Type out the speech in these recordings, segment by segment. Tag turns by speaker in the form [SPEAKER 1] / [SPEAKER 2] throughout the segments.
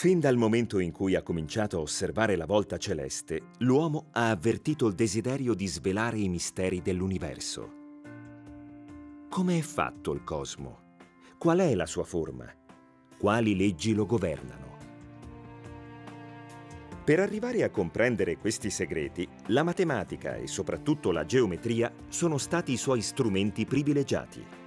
[SPEAKER 1] Fin dal momento in cui ha cominciato a osservare la volta celeste, l'uomo ha avvertito il desiderio di svelare i misteri dell'universo. Come è fatto il cosmo? Qual è la sua forma? Quali leggi lo governano? Per arrivare a comprendere questi segreti, la matematica e soprattutto la geometria sono stati i suoi strumenti privilegiati.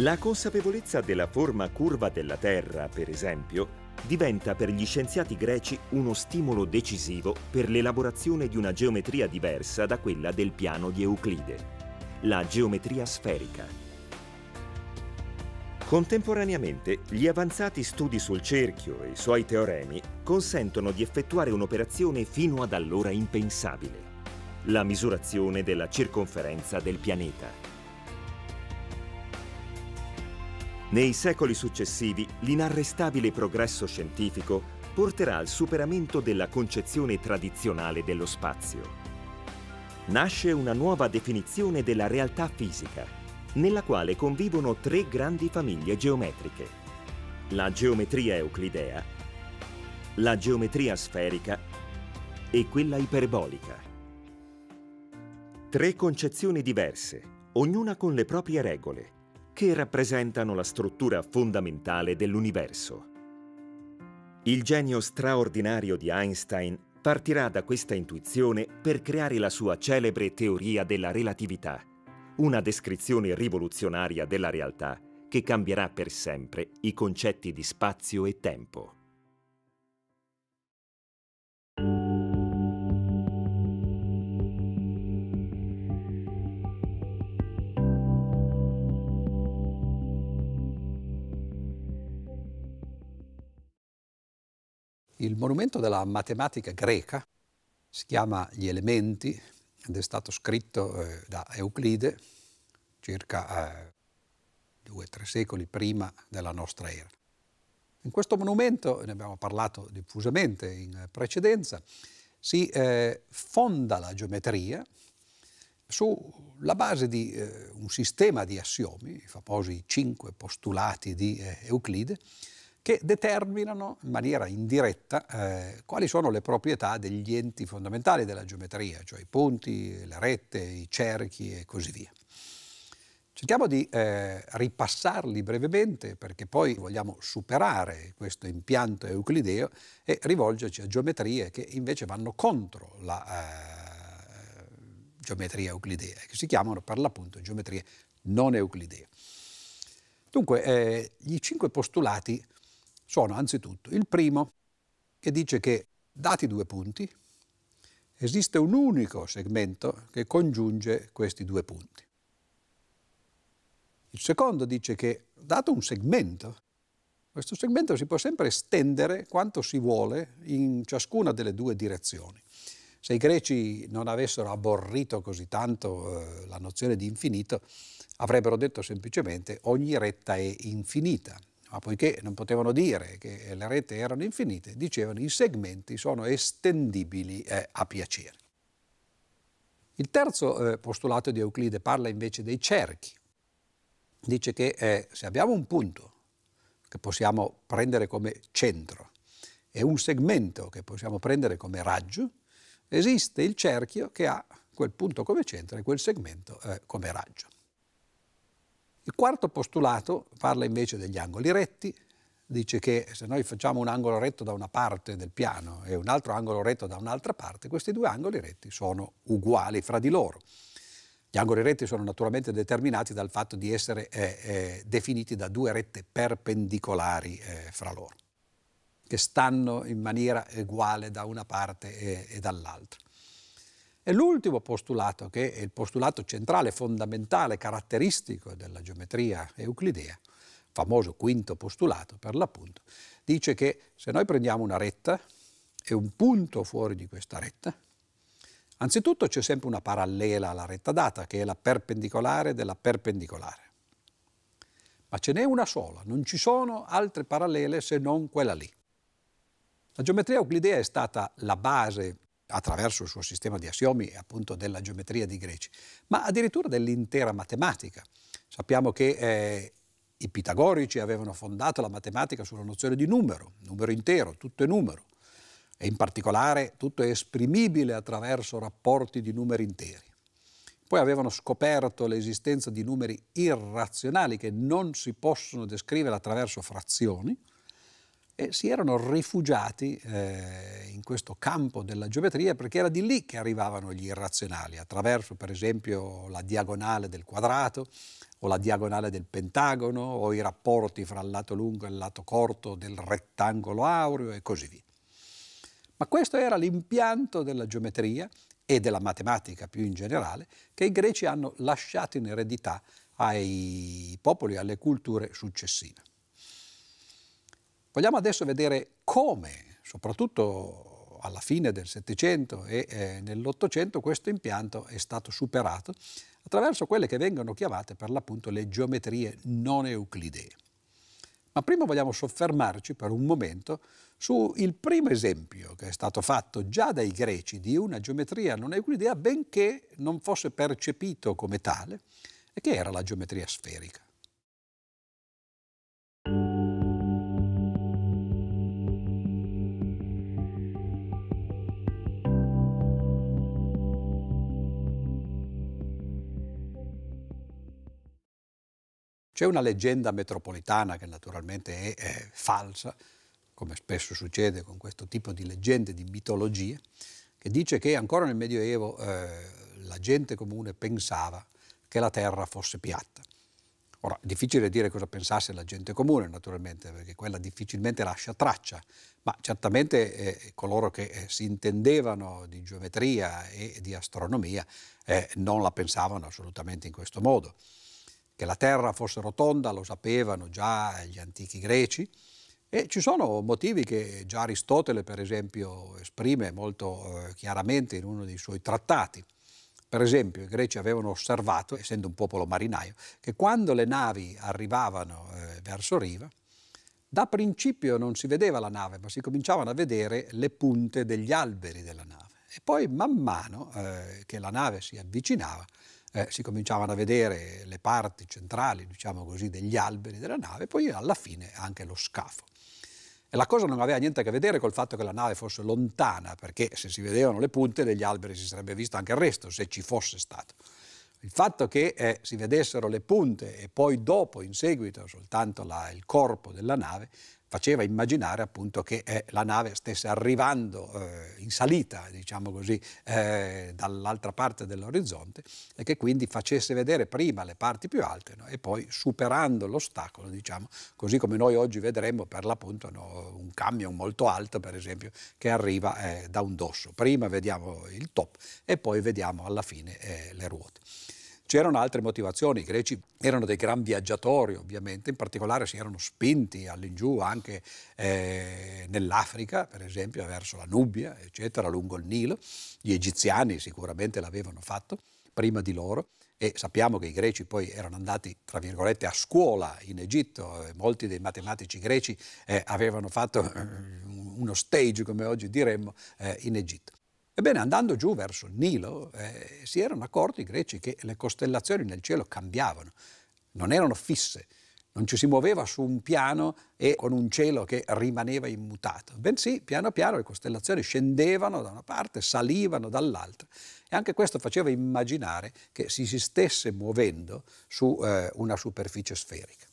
[SPEAKER 1] La consapevolezza della forma curva della Terra, per esempio, diventa per gli scienziati greci uno stimolo decisivo per l'elaborazione di una geometria diversa da quella del piano di Euclide, la geometria sferica. Contemporaneamente, gli avanzati studi sul cerchio e i suoi teoremi consentono di effettuare un'operazione fino ad allora impensabile, la misurazione della circonferenza del pianeta. Nei secoli successivi, l'inarrestabile progresso scientifico porterà al superamento della concezione tradizionale dello spazio. Nasce una nuova definizione della realtà fisica, nella quale convivono tre grandi famiglie geometriche. La geometria euclidea, la geometria sferica e quella iperbolica. Tre concezioni diverse, ognuna con le proprie regole, che rappresentano la struttura fondamentale dell'universo. Il genio straordinario di Einstein partirà da questa intuizione per creare la sua celebre teoria della relatività, una descrizione rivoluzionaria della realtà che cambierà per sempre i concetti di spazio e tempo.
[SPEAKER 2] Il monumento della matematica greca si chiama Gli elementi ed è stato scritto eh, da Euclide circa eh, due o tre secoli prima della nostra era. In questo monumento, ne abbiamo parlato diffusamente in precedenza, si eh, fonda la geometria sulla base di eh, un sistema di assiomi, i famosi cinque postulati di eh, Euclide, che determinano in maniera indiretta eh, quali sono le proprietà degli enti fondamentali della geometria, cioè i punti, le rette, i cerchi e così via. Cerchiamo di eh, ripassarli brevemente perché poi vogliamo superare questo impianto euclideo e rivolgerci a geometrie che invece vanno contro la eh, geometria euclidea, che si chiamano per l'appunto geometrie non euclidee. Dunque, eh, i cinque postulati sono anzitutto il primo che dice che dati due punti esiste un unico segmento che congiunge questi due punti. Il secondo dice che dato un segmento, questo segmento si può sempre estendere quanto si vuole in ciascuna delle due direzioni. Se i greci non avessero aborrito così tanto eh, la nozione di infinito, avrebbero detto semplicemente ogni retta è infinita ma poiché non potevano dire che le rete erano infinite, dicevano i segmenti sono estendibili eh, a piacere. Il terzo eh, postulato di Euclide parla invece dei cerchi. Dice che eh, se abbiamo un punto che possiamo prendere come centro e un segmento che possiamo prendere come raggio, esiste il cerchio che ha quel punto come centro e quel segmento eh, come raggio. Il quarto postulato parla invece degli angoli retti, dice che se noi facciamo un angolo retto da una parte del piano e un altro angolo retto da un'altra parte, questi due angoli retti sono uguali fra di loro. Gli angoli retti sono naturalmente determinati dal fatto di essere eh, eh, definiti da due rette perpendicolari eh, fra loro, che stanno in maniera uguale da una parte e, e dall'altra. E l'ultimo postulato, che è il postulato centrale, fondamentale, caratteristico della geometria euclidea, famoso quinto postulato per l'appunto, dice che se noi prendiamo una retta e un punto fuori di questa retta, anzitutto c'è sempre una parallela alla retta data, che è la perpendicolare della perpendicolare. Ma ce n'è una sola, non ci sono altre parallele se non quella lì. La geometria euclidea è stata la base attraverso il suo sistema di assiomi appunto della geometria di Greci, ma addirittura dell'intera matematica. Sappiamo che eh, I pitagorici avevano fondato la matematica sulla nozione di numero, numero intero, tutto è numero, e in particolare tutto è esprimibile attraverso rapporti di numeri interi. Poi avevano scoperto l'esistenza di numeri irrazionali che non si possono descrivere attraverso frazioni e si erano rifugiati eh, in questo campo della geometria perché era di lì che arrivavano gli irrazionali, attraverso per esempio la diagonale del quadrato o la diagonale del pentagono o i rapporti fra il lato lungo e il lato corto del rettangolo aureo e così via. Ma questo era l'impianto della geometria e della matematica più in generale, che i greci hanno lasciato in eredità ai popoli e alle culture successive. Vogliamo adesso vedere come, soprattutto alla fine del Settecento e eh, nell'Ottocento, questo impianto è stato superato attraverso quelle che vengono chiamate per l'appunto le geometrie non euclidee. Ma prima vogliamo soffermarci per un momento sul primo esempio che è stato fatto già dai greci di una geometria non euclidea, benché non fosse percepito come tale, e che era la geometria sferica. C'è una leggenda metropolitana che naturalmente è, è falsa, come spesso succede con questo tipo di leggende, di mitologie, che dice che ancora nel Medioevo eh, la gente comune pensava che la terra fosse piatta. Ora, è difficile dire cosa pensasse la gente comune, naturalmente, perché quella difficilmente lascia traccia, ma certamente eh, coloro che eh, si intendevano di geometria e di astronomia eh, non la pensavano assolutamente in questo modo. Che la Terra fosse rotonda lo sapevano già gli antichi greci, e ci sono motivi che già Aristotele, per esempio, esprime molto eh, chiaramente in uno dei suoi trattati. Per esempio, i greci avevano osservato, essendo un popolo marinaio, che quando le navi arrivavano eh, verso riva, da principio non si vedeva la nave, ma si cominciavano a vedere le punte degli alberi della nave. E poi man mano eh, che la nave si avvicinava, eh, si cominciavano a vedere le parti centrali, diciamo così, degli alberi della nave, poi alla fine anche lo scafo. E la cosa non aveva niente a che vedere col fatto che la nave fosse lontana, perché se si vedevano le punte degli alberi si sarebbe visto anche il resto, se ci fosse stato. Il fatto che eh, si vedessero le punte e poi dopo, in seguito, soltanto la, il corpo della nave, faceva immaginare appunto che eh, la nave stesse arrivando eh, in salita, diciamo così, eh, dall'altra parte dell'orizzonte e che quindi facesse vedere prima le parti più alte no? e poi superando l'ostacolo, diciamo, così come noi oggi vedremo per l'appunto no, un camion molto alto, per esempio, che arriva eh, da un dosso. Prima vediamo il top e poi vediamo alla fine eh, le ruote. C'erano altre motivazioni, i greci erano dei gran viaggiatori ovviamente, in particolare si erano spinti all'ingiù anche eh, nell'Africa, per esempio verso la Nubia, eccetera, lungo il Nilo. Gli egiziani sicuramente l'avevano fatto prima di loro e sappiamo che i greci poi erano andati, tra virgolette, a scuola in Egitto, molti dei matematici greci eh, avevano fatto eh, uno stage, come oggi diremmo, eh, in Egitto. Ebbene, andando giù verso il Nilo, eh, si erano accorti i greci che le costellazioni nel cielo cambiavano, non erano fisse, non ci si muoveva su un piano e con un cielo che rimaneva immutato, bensì piano piano le costellazioni scendevano da una parte, salivano dall'altra e anche questo faceva immaginare che si, si stesse muovendo su eh, una superficie sferica.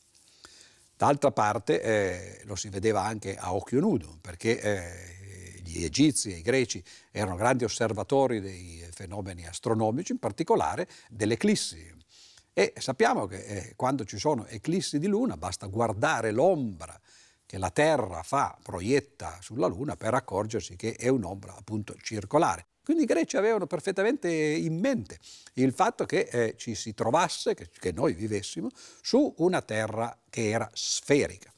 [SPEAKER 2] D'altra parte eh, lo si vedeva anche a occhio nudo, perché eh, gli egizi e i greci erano grandi osservatori dei fenomeni astronomici, in particolare delle eclissi. E sappiamo che eh, quando ci sono eclissi di luna basta guardare l'ombra che la Terra fa, proietta sulla Luna per accorgersi che è un'ombra appunto circolare. Quindi i greci avevano perfettamente in mente il fatto che eh, ci si trovasse, che, che noi vivessimo, su una Terra che era sferica.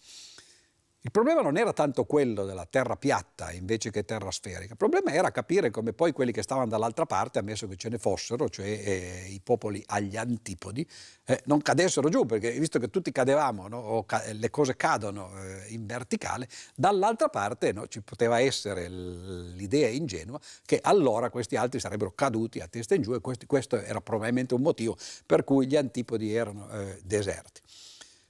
[SPEAKER 2] Il problema non era tanto quello della terra piatta invece che terra sferica, il problema era capire come poi quelli che stavano dall'altra parte, ammesso che ce ne fossero, cioè eh, i popoli agli antipodi, eh, non cadessero giù, perché visto che tutti cadevamo, no, o ca- le cose cadono eh, in verticale, dall'altra parte no, ci poteva essere l'idea ingenua che allora questi altri sarebbero caduti a testa in giù e questo, questo era probabilmente un motivo per cui gli antipodi erano eh, deserti.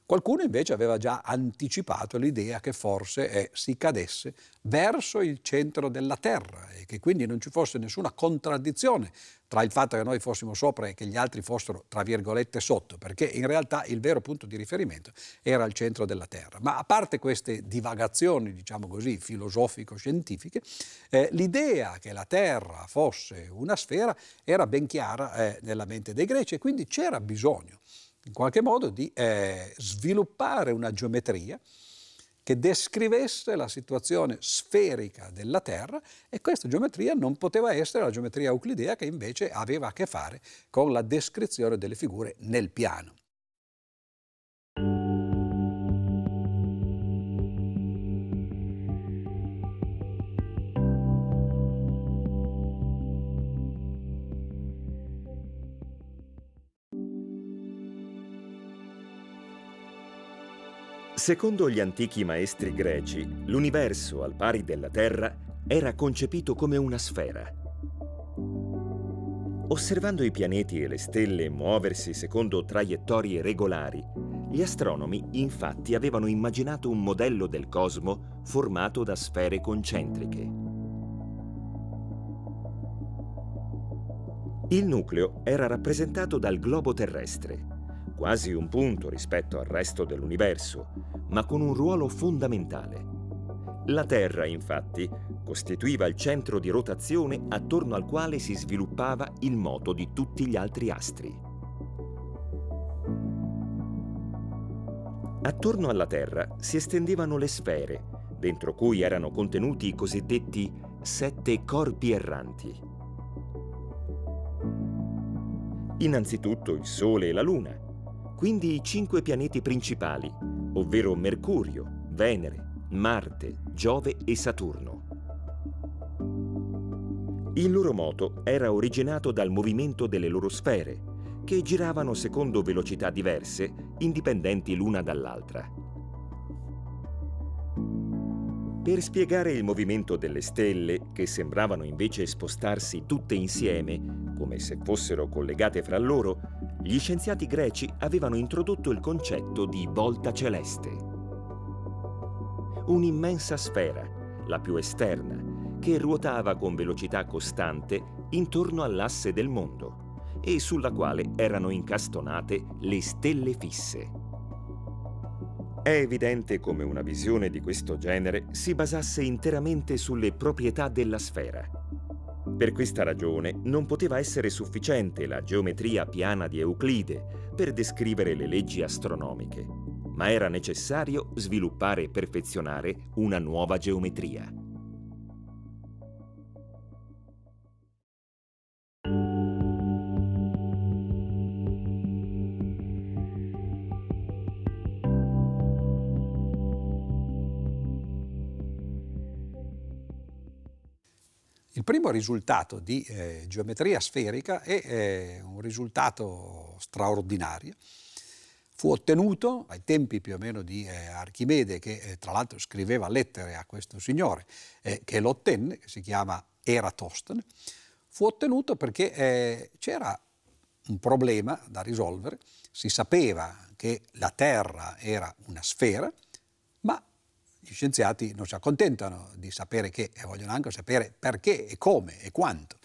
[SPEAKER 2] Qualcuno invece aveva già anticipato l'idea che forse eh, si cadesse verso il centro della Terra e che quindi non ci fosse nessuna contraddizione tra il fatto che noi fossimo sopra e che gli altri fossero, tra virgolette, sotto, perché in realtà il vero punto di riferimento era il centro della Terra. Ma a parte queste divagazioni, diciamo così, filosofico-scientifiche, eh, l'idea che la Terra fosse una sfera era ben chiara eh, nella mente dei greci e quindi c'era bisogno in qualche modo di eh, sviluppare una geometria che descrivesse la situazione sferica della Terra e questa geometria non poteva essere la geometria euclidea che invece aveva a che fare con la descrizione delle figure nel piano.
[SPEAKER 1] Secondo gli antichi maestri greci, l'universo al pari della Terra era concepito come una sfera. Osservando i pianeti e le stelle muoversi secondo traiettorie regolari, gli astronomi infatti avevano immaginato un modello del cosmo formato da sfere concentriche. Il nucleo era rappresentato dal globo terrestre, quasi un punto rispetto al resto dell'universo, ma con un ruolo fondamentale. La Terra, infatti, costituiva il centro di rotazione attorno al quale si sviluppava il moto di tutti gli altri astri. Attorno alla Terra si estendevano le sfere, dentro cui erano contenuti i cosiddetti sette corpi erranti. Innanzitutto il Sole e la Luna, quindi i cinque pianeti principali, ovvero Mercurio, Venere, Marte, Giove e Saturno. Il loro moto era originato dal movimento delle loro sfere, che giravano secondo velocità diverse, indipendenti l'una dall'altra. Per spiegare il movimento delle stelle, che sembravano invece spostarsi tutte insieme, come se fossero collegate fra loro, gli scienziati greci avevano introdotto il concetto di volta celeste. Un'immensa sfera, la più esterna, che ruotava con velocità costante intorno all'asse del mondo e sulla quale erano incastonate le stelle fisse. È evidente come una visione di questo genere si basasse interamente sulle proprietà della sfera per questa ragione non poteva essere sufficiente la geometria piana di Euclide per descrivere le leggi astronomiche, ma era necessario sviluppare e perfezionare una nuova geometria.
[SPEAKER 2] Il primo risultato di eh, geometria sferica è eh, un risultato straordinario. Fu ottenuto ai tempi più o meno di eh, Archimede, che eh, tra l'altro scriveva lettere a questo signore eh, che lo ottenne, che si chiama Eratostene. Fu ottenuto perché eh, c'era un problema da risolvere, si sapeva che la Terra era una sfera, gli scienziati non si accontentano di sapere che e vogliono anche sapere perché e come e quanto.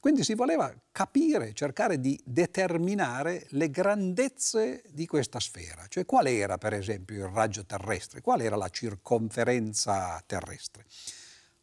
[SPEAKER 2] Quindi si voleva capire, cercare di determinare le grandezze di questa sfera, cioè qual era per esempio il raggio terrestre, qual era la circonferenza terrestre.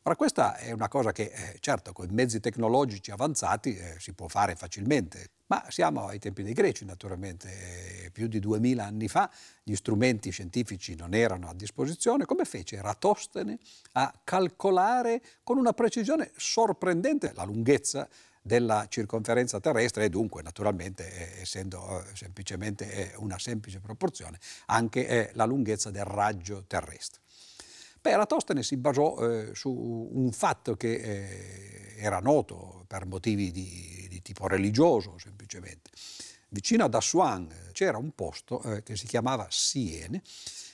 [SPEAKER 2] Ora questa è una cosa che eh, certo con i mezzi tecnologici avanzati eh, si può fare facilmente, ma siamo ai tempi dei greci naturalmente, più di duemila anni fa gli strumenti scientifici non erano a disposizione, come fece Eratostene a calcolare con una precisione sorprendente la lunghezza della circonferenza terrestre e dunque naturalmente eh, essendo eh, semplicemente eh, una semplice proporzione anche la lunghezza del raggio terrestre. Beh, Eratostene si basò eh, su un fatto che eh, era noto per motivi di, di, tipo religioso semplicemente. Vicino ad Assuan eh, c'era un posto eh, che si chiamava Siene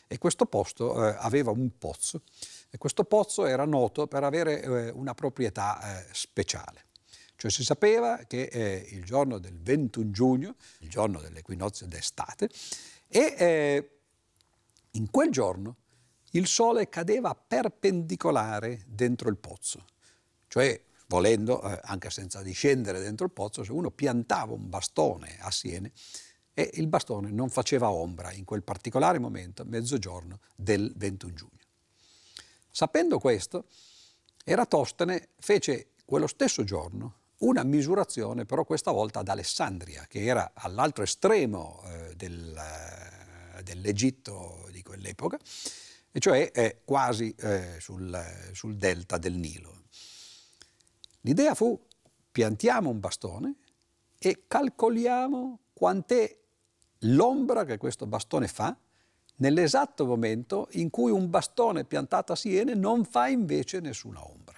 [SPEAKER 2] e questo posto eh, aveva un pozzo e questo pozzo era noto per avere eh, una proprietà speciale. Cioè si sapeva che il giorno del 21 giugno, il giorno dell'equinozio d'estate, e In quel giorno il sole cadeva perpendicolare dentro il pozzo, cioè volendo, eh, anche senza discendere dentro il pozzo, se uno piantava un bastone a Siene e il bastone non faceva ombra in quel particolare momento, mezzogiorno del 21 giugno. Sapendo questo, Eratostene fece quello stesso giorno una misurazione, però questa volta ad Alessandria, che era all'altro estremo eh, del, eh, dell'Egitto di quell'epoca, e cioè eh, quasi sul, sul delta del Nilo. L'idea fu piantiamo un bastone e calcoliamo quant'è l'ombra che questo bastone fa nell'esatto momento in cui un bastone piantato a Siene non fa invece nessuna ombra.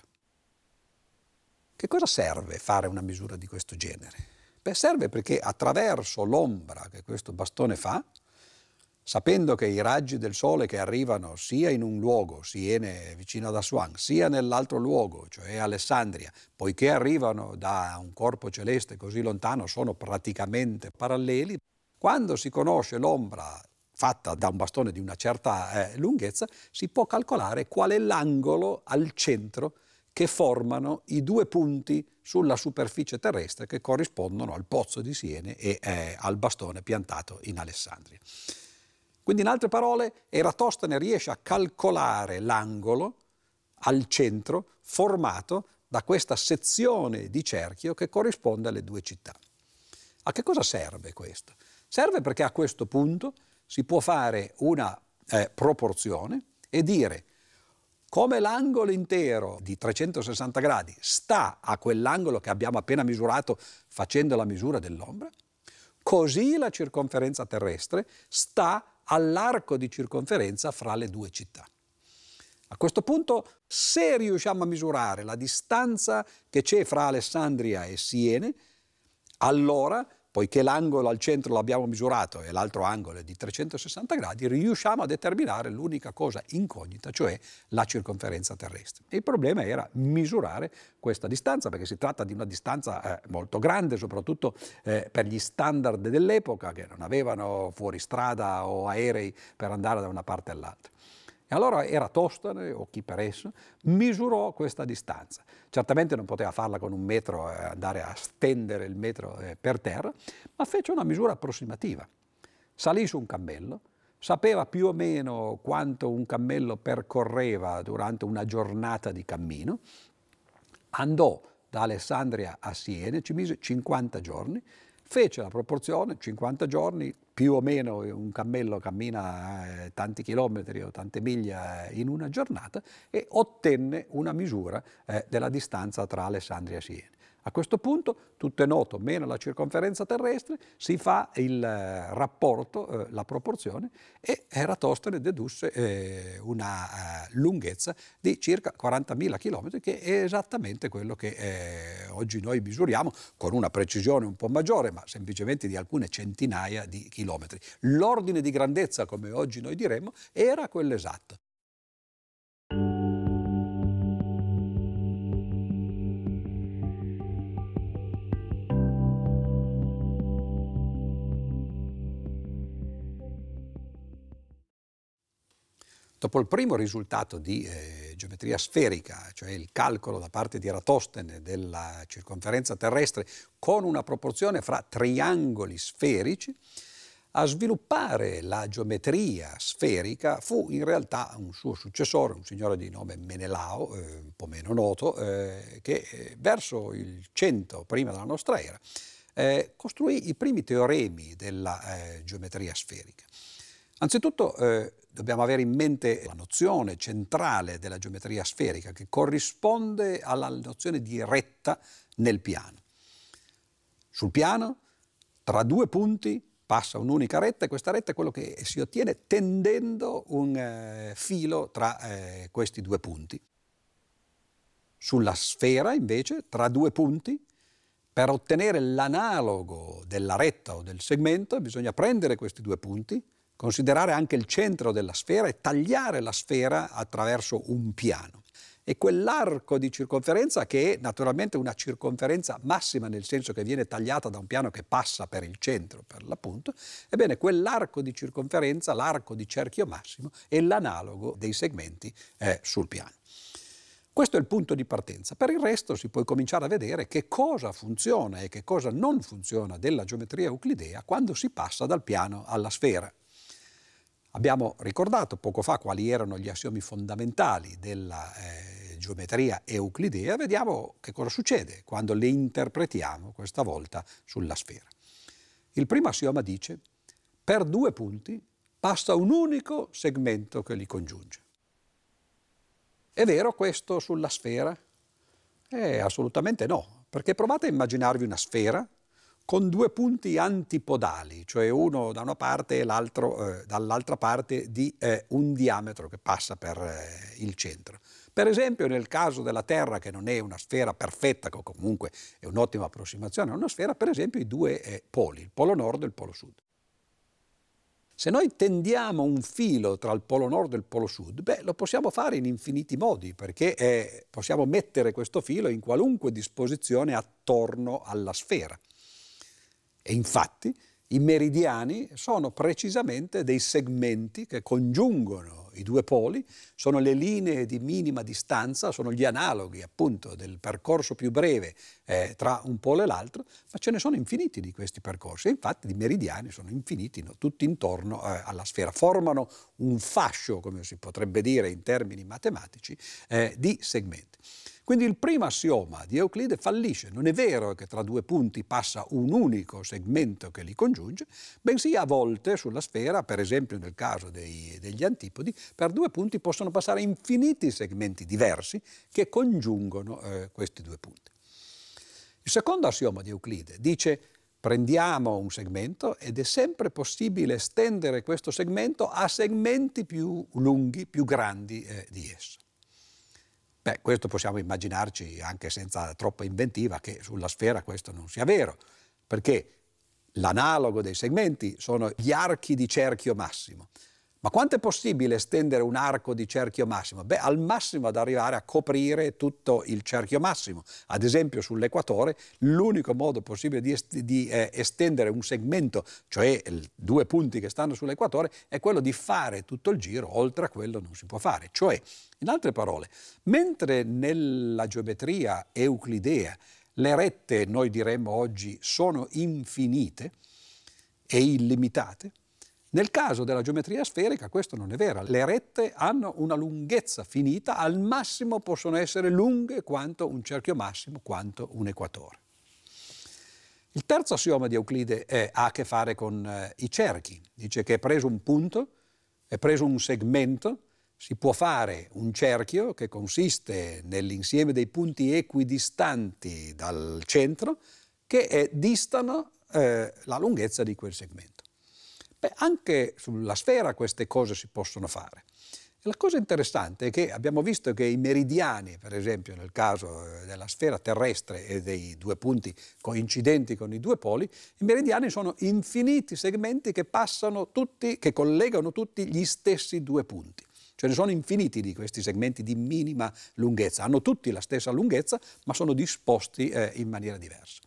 [SPEAKER 2] Che cosa serve fare una misura di questo genere? Beh, serve perché attraverso l'ombra che questo bastone fa, sapendo che i raggi del sole che arrivano sia in un luogo, Siene vicino ad Aswan, sia nell'altro luogo, cioè Alessandria, poiché arrivano da un corpo celeste così lontano, sono praticamente paralleli, quando si conosce l'ombra fatta da un bastone di una certa eh, lunghezza, si può calcolare qual è l'angolo al centro che formano i due punti sulla superficie terrestre che corrispondono al pozzo di Siene e eh, al bastone piantato in Alessandria. Quindi in altre parole Eratostene riesce a calcolare l'angolo al centro formato da questa sezione di cerchio che corrisponde alle due città. A che cosa serve questo? Serve perché a questo punto si può fare una eh, proporzione e dire come l'angolo intero di 360 gradi sta a quell'angolo che abbiamo appena misurato facendo la misura dell'ombra, così la circonferenza terrestre sta all'arco di circonferenza fra le due città. A questo punto, se riusciamo a misurare la distanza che c'è fra Alessandria e Siene, allora, poiché l'angolo al centro l'abbiamo misurato e l'altro angolo è di 360 gradi, riusciamo a determinare l'unica cosa incognita, cioè la circonferenza terrestre. E il problema era misurare questa distanza, perché si tratta di una distanza eh, molto grande, soprattutto eh, per gli standard dell'epoca, che non avevano fuoristrada o aerei per andare da una parte all'altra. E allora Eratostene, o chi per esso, misurò questa distanza. Certamente non poteva farla con un metro e andare a stendere il metro eh, per terra, ma fece una misura approssimativa. Salì su un cammello, sapeva più o meno quanto un cammello percorreva durante una giornata di cammino, andò da Alessandria a Siena, ci mise 50 giorni, fece la proporzione, 50 giorni, più o meno un cammello cammina eh, tanti chilometri o tante miglia eh, in una giornata e ottenne una misura eh, della distanza tra Alessandria e Siena. A questo punto tutto è noto, meno la circonferenza terrestre, si fa il eh, rapporto, eh, la proporzione e Eratostene dedusse eh, una eh, lunghezza di circa 40.000 km che è esattamente quello che eh, oggi noi misuriamo con una precisione un po' maggiore ma semplicemente di alcune centinaia di chilometri. L'ordine di grandezza, come oggi noi diremmo, era quello esatto. Dopo il primo risultato di eh, geometria sferica, cioè il calcolo da parte di Eratostene della circonferenza terrestre con una proporzione fra triangoli sferici, a sviluppare la geometria sferica fu in realtà un suo successore, un signore di nome Menelao, eh, un po' meno noto, eh, che eh, verso il 100 prima della nostra era eh, costruì i primi teoremi della eh, geometria sferica. Anzitutto eh, dobbiamo avere in mente la nozione centrale della geometria sferica che corrisponde alla nozione di retta nel piano. Sul piano, tra due punti, passa un'unica retta e questa retta è quello che si ottiene tendendo un eh, filo tra eh, questi due punti. Sulla sfera, invece, tra due punti, per ottenere l'analogo della retta o del segmento bisogna prendere questi due punti, considerare anche il centro della sfera e tagliare la sfera attraverso un piano. e quell'arco di circonferenza che è naturalmente una circonferenza massima nel senso che viene tagliata da un piano che passa per il centro per l'appunto, ebbene quell'arco di circonferenza, l'arco di cerchio massimo, è l'analogo dei segmenti eh, sul piano. Questo è il punto di partenza. Per il resto si può cominciare a vedere che cosa funziona e che cosa non funziona della geometria euclidea quando si passa dal piano alla sfera. Abbiamo ricordato poco fa quali erano gli assiomi fondamentali della eh, geometria euclidea, vediamo che cosa succede quando le interpretiamo questa volta sulla sfera. Il primo assioma dice per due punti passa un unico segmento che li congiunge. È vero questo sulla sfera? Eh, assolutamente no, perché provate a immaginarvi una sfera con due punti antipodali, cioè uno da una parte e l'altro eh, dall'altra parte di eh, un diametro che passa per eh, il centro. Per esempio nel caso della Terra, che non è una sfera perfetta, che comunque è un'ottima approssimazione a una sfera, per esempio i due eh, poli, il polo nord e il polo sud. Se noi tendiamo un filo tra il polo nord e il polo sud, beh, lo possiamo fare in infiniti modi, perché eh, possiamo mettere questo filo in qualunque disposizione attorno alla sfera. E infatti i meridiani sono precisamente dei segmenti che congiungono i due poli, sono le linee di minima distanza, sono gli analoghi appunto del percorso più breve eh, tra un polo e l'altro, ma ce ne sono infiniti di questi percorsi e infatti i meridiani sono infiniti no? tutti intorno eh, alla sfera, formano un fascio, come si potrebbe dire in termini matematici, eh, di segmenti. Quindi il primo assioma di Euclide fallisce. Non è vero che tra due punti passa un unico segmento che li congiunge, bensì a volte sulla sfera, per esempio nel caso dei, degli antipodi, per due punti possono passare infiniti segmenti diversi che congiungono eh, questi due punti. Il secondo assioma di Euclide dice prendiamo un segmento ed è sempre possibile estendere questo segmento a segmenti più lunghi, più grandi eh, di esso. Beh, questo possiamo immaginarci anche senza troppa inventiva che sulla sfera questo non sia vero, perché l'analogo dei segmenti sono gli archi di cerchio massimo. Ma quanto è possibile estendere un arco di cerchio massimo? Beh, al massimo ad arrivare a coprire tutto il cerchio massimo. Ad esempio sull'equatore l'unico modo possibile di, est- di eh, estendere un segmento, cioè il, due punti che stanno sull'equatore, è quello di fare tutto il giro, oltre a quello non si può fare. Cioè, in altre parole, mentre nella geometria euclidea le rette, noi diremmo oggi, sono infinite e illimitate, nel caso della geometria sferica questo non è vero. Le rette hanno una lunghezza finita, al massimo possono essere lunghe quanto un cerchio massimo, quanto un equatore. Il terzo assioma di Euclide è, ha a che fare con eh, i cerchi. Dice che è preso un punto, è preso un segmento, si può fare un cerchio che consiste nell'insieme dei punti equidistanti dal centro che eh, distano eh, la lunghezza di quel segmento. Beh, anche sulla sfera queste cose si possono fare. E la cosa interessante è che abbiamo visto che i meridiani, per esempio nel caso eh, della sfera terrestre e dei due punti coincidenti con i due poli, i meridiani sono infiniti segmenti che passano tutti, che collegano tutti gli stessi due punti. Ce ne sono infiniti di questi segmenti di minima lunghezza, hanno tutti la stessa lunghezza, ma sono disposti eh, in maniera diversa.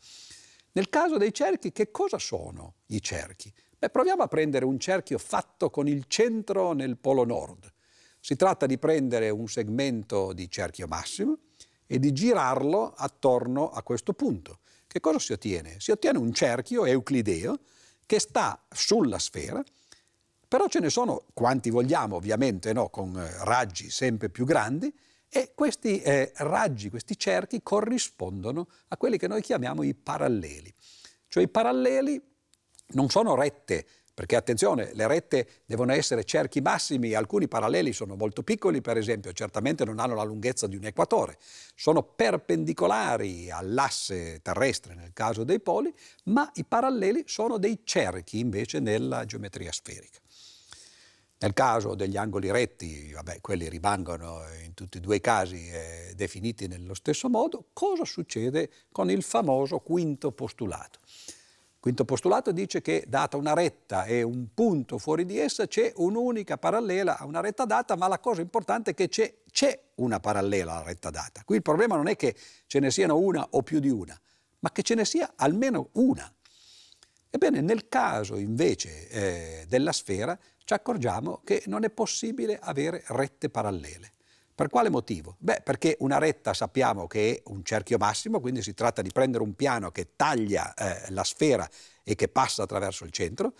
[SPEAKER 2] Nel caso dei cerchi, che cosa sono i cerchi? Beh, proviamo a prendere un cerchio fatto con il centro nel polo nord. Si tratta di prendere un segmento di cerchio massimo e di girarlo attorno a questo punto. Che cosa si ottiene? Si ottiene un cerchio euclideo che sta sulla sfera, però ce ne sono quanti vogliamo, ovviamente, no? con eh, raggi sempre più grandi, e questi eh, raggi, questi cerchi corrispondono a quelli che noi chiamiamo i paralleli. Cioè i paralleli non sono rette, perché attenzione, le rette devono essere cerchi massimi, alcuni paralleli sono molto piccoli, per esempio, certamente non hanno la lunghezza di un equatore, sono perpendicolari all'asse terrestre nel caso dei poli, ma i paralleli sono dei cerchi invece nella geometria sferica. Nel caso degli angoli retti, vabbè, quelli rimangono in tutti e due i casi eh, definiti nello stesso modo, cosa succede con il famoso quinto postulato? Quinto postulato dice che data una retta e un punto fuori di essa c'è un'unica parallela a una retta data, ma la cosa importante è che c'è, c'è una parallela alla retta data. Qui il problema non è che ce ne siano una o più di una, ma che ce ne sia almeno una. Ebbene, nel caso invece eh, della sfera ci accorgiamo che non è possibile avere rette parallele. Per quale motivo? Beh, perché una retta sappiamo che è un cerchio massimo, quindi si tratta di prendere un piano che taglia eh, la sfera e che passa attraverso il centro,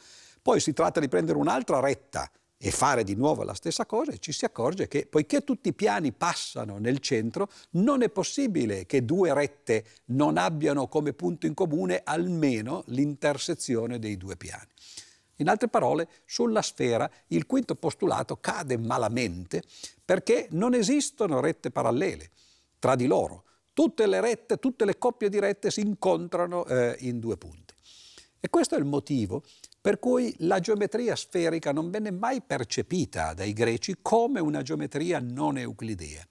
[SPEAKER 2] poi si tratta di prendere un'altra retta e fare di nuovo la stessa cosa e ci si accorge che poiché tutti i piani passano nel centro, non è possibile che due rette non abbiano come punto in comune almeno l'intersezione dei due piani. In altre parole, sulla sfera il quinto postulato cade malamente perché non esistono rette parallele tra di loro. Tutte le rette, tutte le coppie di rette si incontrano eh, in due punti. E questo è il motivo per cui la geometria sferica non venne mai percepita dai greci come una geometria non euclidea.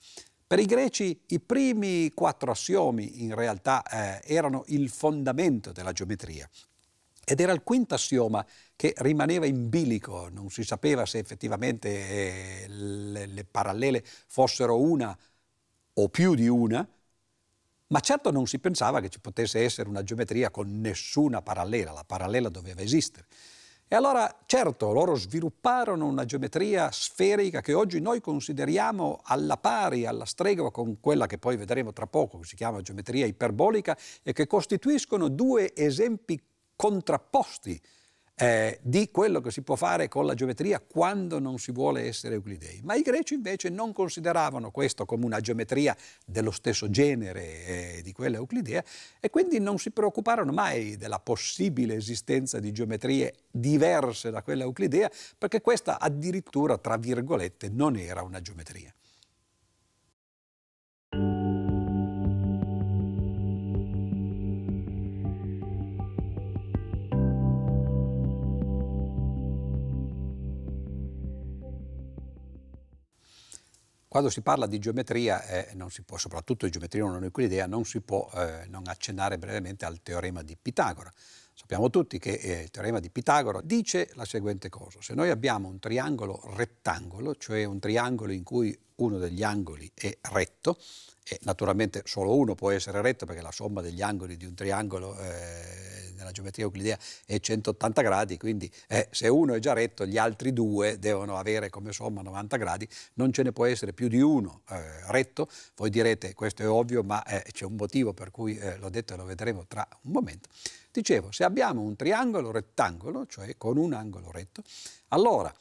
[SPEAKER 2] Per i greci i primi quattro assiomi in realtà eh, erano il fondamento della geometria ed era il quinto assioma che rimaneva in bilico, non si sapeva se effettivamente eh, le, le parallele fossero una o più di una, ma certo non si pensava che ci potesse essere una geometria con nessuna parallela, la parallela doveva esistere. E allora, certo, loro svilupparono una geometria sferica che oggi noi consideriamo alla pari, alla stregua con quella che poi vedremo tra poco, che si chiama geometria iperbolica, e che costituiscono due esempi contrapposti eh, di quello che si può fare con la geometria quando non si vuole essere euclidei. Ma i greci invece non consideravano questo come una geometria dello stesso genere eh, di quella euclidea e quindi non si preoccuparono mai della possibile esistenza di geometrie diverse da quella euclidea perché questa addirittura, tra virgolette, non era una geometria. Quando si parla di geometria, eh, può, soprattutto di geometria non euclidea, non si può eh, non accennare brevemente al teorema di Pitagora. Sappiamo tutti che eh, il teorema di Pitagora dice la seguente cosa. Se noi abbiamo un triangolo rettangolo, cioè un triangolo in cui uno degli angoli è retto, e naturalmente solo uno può essere retto perché la somma degli angoli di un triangolo eh, nella geometria euclidea è 180 gradi, quindi eh, se uno è già retto gli altri due devono avere come somma 90 gradi, non ce ne può essere più di uno eh, retto. Voi direte questo è ovvio, ma eh, c'è un motivo per cui eh, l'ho detto e lo vedremo tra un momento. Dicevo, se abbiamo un triangolo rettangolo, cioè con un angolo retto, allora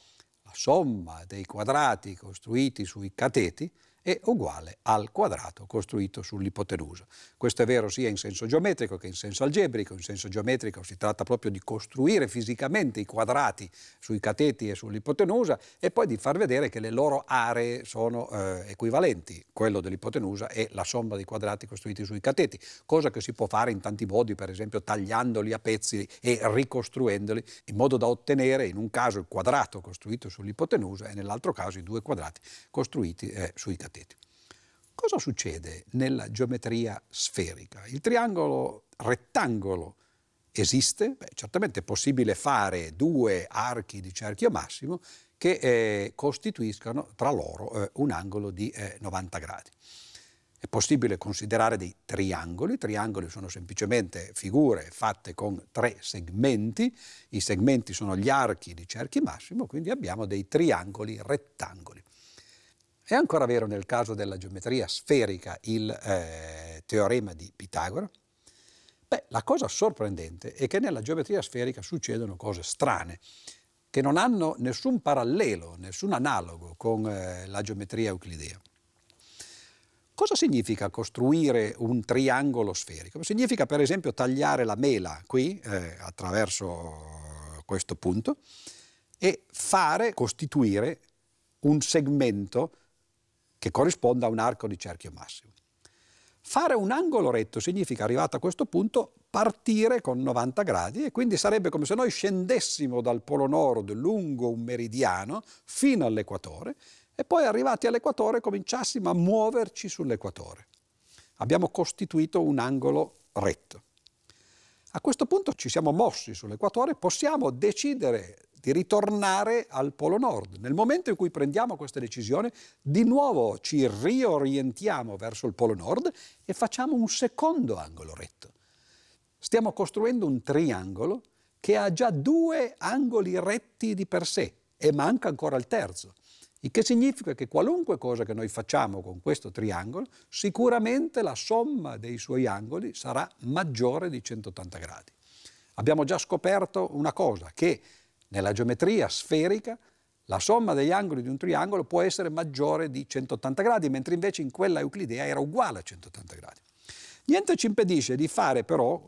[SPEAKER 2] la somma dei quadrati costruiti sui cateti è uguale al quadrato costruito sull'ipotenusa. Questo è vero sia in senso geometrico che in senso algebrico. In senso geometrico si tratta proprio di costruire fisicamente i quadrati sui cateti e sull'ipotenusa e poi di far vedere che le loro aree sono eh, equivalenti. Quello dell'ipotenusa è la somma dei quadrati costruiti sui cateti, cosa che si può fare in tanti modi, per esempio tagliandoli a pezzi e ricostruendoli in modo da ottenere in un caso il quadrato costruito sull'ipotenusa e nell'altro caso i due quadrati costruiti eh, sui cateti. Cosa succede nella geometria sferica? Il triangolo rettangolo esiste? Beh, certamente è possibile fare due archi di cerchio massimo che eh, costituiscano tra loro eh, un angolo di eh, 90 gradi. È possibile considerare dei triangoli, i triangoli sono semplicemente figure fatte con tre segmenti, i segmenti sono gli archi di cerchio massimo, quindi abbiamo dei triangoli rettangoli. È ancora vero nel caso della geometria sferica il eh, teorema di Pitagora? Beh, la cosa sorprendente è che nella geometria sferica succedono cose strane, che non hanno nessun parallelo, nessun analogo con eh, la geometria euclidea. Cosa significa costruire un triangolo sferico? Significa per esempio tagliare la mela qui eh, attraverso questo punto e fare, costituire un segmento che corrisponda a un arco di cerchio massimo. Fare un angolo retto significa, arrivato a questo punto, partire con 90 gradi e quindi sarebbe come se noi scendessimo dal polo nord lungo un meridiano fino all'equatore e poi arrivati all'equatore cominciassimo a muoverci sull'equatore. Abbiamo costituito un angolo retto. A questo punto ci siamo mossi sull'equatore, possiamo decidere di ritornare al Polo Nord. Nel momento in cui prendiamo questa decisione, di nuovo ci riorientiamo verso il Polo Nord e facciamo un secondo angolo retto. Stiamo costruendo un triangolo che ha già due angoli retti di per sé e manca ancora il terzo. Il che significa che qualunque cosa che noi facciamo con questo triangolo, sicuramente la somma dei suoi angoli sarà maggiore di 180 gradi. Abbiamo già scoperto una cosa, che nella geometria sferica la somma degli angoli di un triangolo può essere maggiore di 180 gradi, mentre invece in quella euclidea era uguale a 180 gradi. Niente ci impedisce di fare però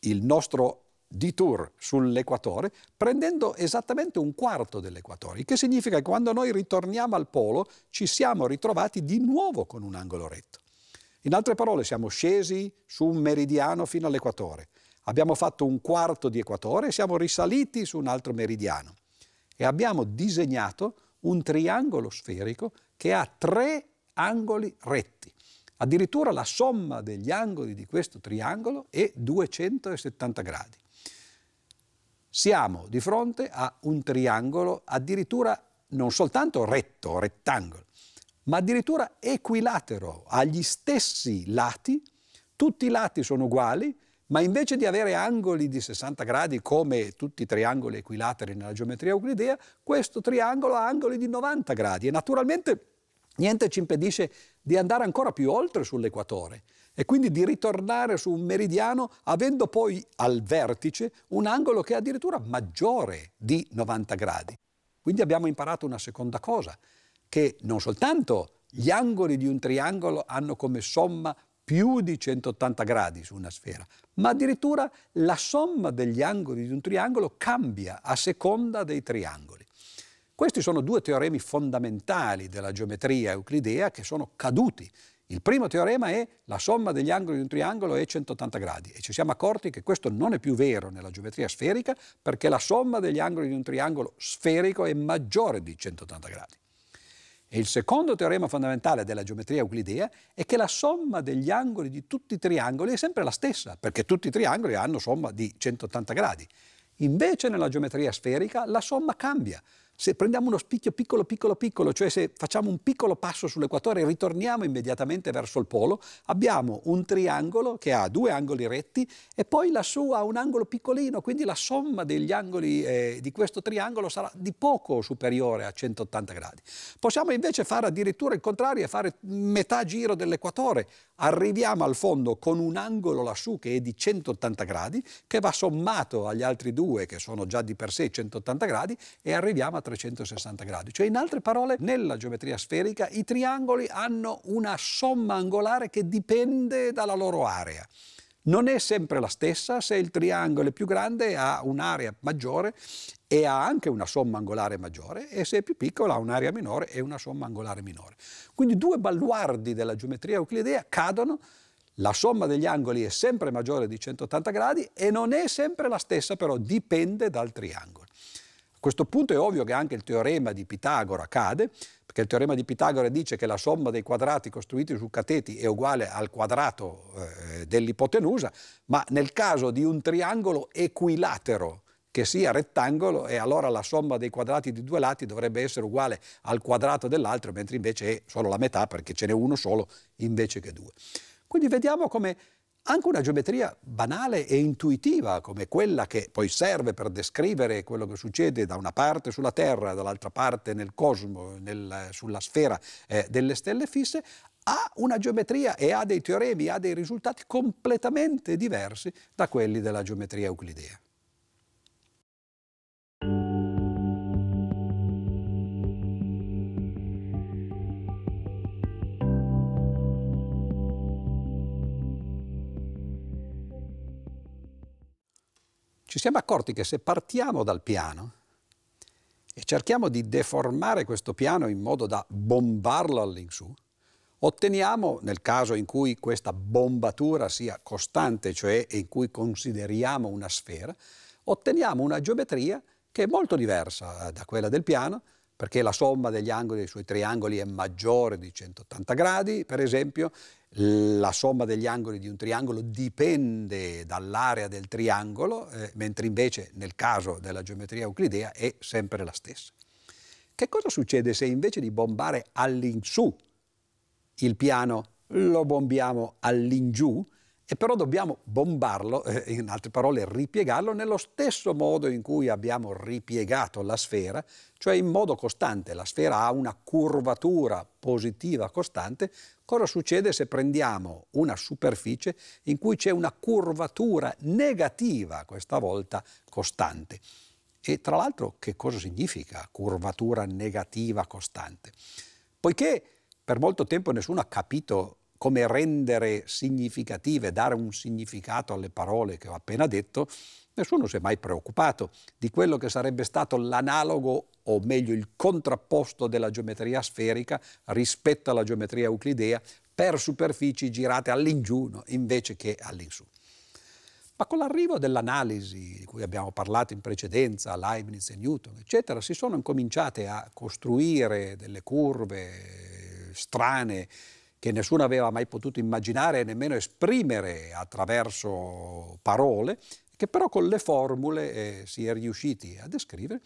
[SPEAKER 2] il nostro detour sull'equatore prendendo esattamente un quarto dell'equatore, il che significa che quando noi ritorniamo al polo ci siamo ritrovati di nuovo con un angolo retto. In altre parole siamo scesi su un meridiano fino all'equatore, abbiamo fatto un quarto di equatore e siamo risaliti su un altro meridiano e abbiamo disegnato un triangolo sferico che ha tre angoli retti. Addirittura la somma degli angoli di questo triangolo è 270 gradi. Siamo di fronte a un triangolo addirittura non soltanto retto rettangolo, ma addirittura equilatero, agli stessi lati, tutti i lati sono uguali, ma invece di avere angoli di 60 gradi come tutti i triangoli equilateri nella geometria euclidea, questo triangolo ha angoli di 90 gradi e naturalmente niente ci impedisce di andare ancora più oltre sull'equatore e quindi di ritornare su un meridiano avendo poi al vertice un angolo che è addirittura maggiore di 90 gradi. Quindi abbiamo imparato una seconda cosa, che non soltanto gli angoli di un triangolo hanno come somma più di 180 gradi su una sfera, ma addirittura la somma degli angoli di un triangolo cambia a seconda dei triangoli. Questi sono due teoremi fondamentali della geometria euclidea che sono caduti. Il primo teorema è la somma degli angoli di un triangolo è 180 gradi e ci siamo accorti che questo non è più vero nella geometria sferica perché la somma degli angoli di un triangolo sferico è maggiore di 180 gradi. E il secondo teorema fondamentale della geometria euclidea è che la somma degli angoli di tutti i triangoli è sempre la stessa, perché tutti i triangoli hanno somma di 180 gradi. Invece nella geometria sferica la somma cambia, se prendiamo uno spicchio piccolo, piccolo, piccolo, cioè se facciamo un piccolo passo sull'equatore e ritorniamo immediatamente verso il polo, abbiamo un triangolo che ha due angoli retti e poi lassù ha un angolo piccolino, quindi la somma degli angoli eh, di questo triangolo sarà di poco superiore a 180 gradi. Possiamo invece fare addirittura il contrario e fare metà giro dell'equatore. Arriviamo al fondo con un angolo lassù che è di 180 gradi, che va sommato agli altri due che sono già di per sé 180 gradi e arriviamo a 360 gradi. Cioè in altre parole, nella geometria sferica i triangoli hanno una somma angolare che dipende dalla loro area. Non è sempre la stessa, se il triangolo è più grande ha un'area maggiore e ha anche una somma angolare maggiore e se è più piccolo ha un'area minore e una somma angolare minore. Quindi due baluardi della geometria euclidea cadono, la somma degli angoli è sempre maggiore di 180 gradi e non è sempre la stessa, però dipende dal triangolo questo punto è ovvio che anche il teorema di Pitagora cade, perché il teorema di Pitagora dice che la somma dei quadrati costruiti su cateti è uguale al quadrato eh, dell'ipotenusa, ma nel caso di un triangolo equilatero che sia rettangolo e allora la somma dei quadrati di due lati dovrebbe essere uguale al quadrato dell'altro, mentre invece è solo la metà perché ce n'è uno solo invece che due. Quindi vediamo come anche una geometria banale e intuitiva come quella che poi serve per descrivere quello che succede da una parte sulla Terra, dall'altra parte nel cosmo, nel, sulla sfera eh, delle stelle fisse, ha una geometria e ha dei teoremi, ha dei risultati completamente diversi da quelli della geometria euclidea. Ci siamo accorti che se partiamo dal piano e cerchiamo di deformare questo piano in modo da bombarlo all'insù, otteniamo, nel caso in cui questa bombatura sia costante, cioè in cui consideriamo una sfera, otteniamo una geometria che è molto diversa da quella del piano, perché la somma degli angoli dei suoi triangoli è maggiore di 180 gradi, per esempio, la somma degli angoli di un triangolo dipende dall'area del triangolo, eh, mentre invece nel caso della geometria euclidea è sempre la stessa. Che cosa succede se invece di bombare all'insù il piano lo bombiamo all'ingiù? E però dobbiamo bombarlo, eh, in altre parole ripiegarlo, nello stesso modo in cui abbiamo ripiegato la sfera, cioè in modo costante. La sfera ha una curvatura positiva costante. Cosa succede se prendiamo una superficie in cui c'è una curvatura negativa, questa volta costante? E tra l'altro che cosa significa curvatura negativa costante? Poiché per molto tempo nessuno ha capito come rendere significative, dare un significato alle parole che ho appena detto, nessuno si è mai preoccupato di quello che sarebbe stato l'analogo, o meglio il contrapposto della geometria sferica rispetto alla geometria euclidea per superfici girate all'ingiù invece che all'insù. Ma con l'arrivo dell'analisi di cui abbiamo parlato in precedenza, Leibniz e Newton, eccetera, si sono incominciate a costruire delle curve strane, che nessuno aveva mai potuto immaginare e nemmeno esprimere attraverso parole, che però con le formule eh, si è riusciti a descrivere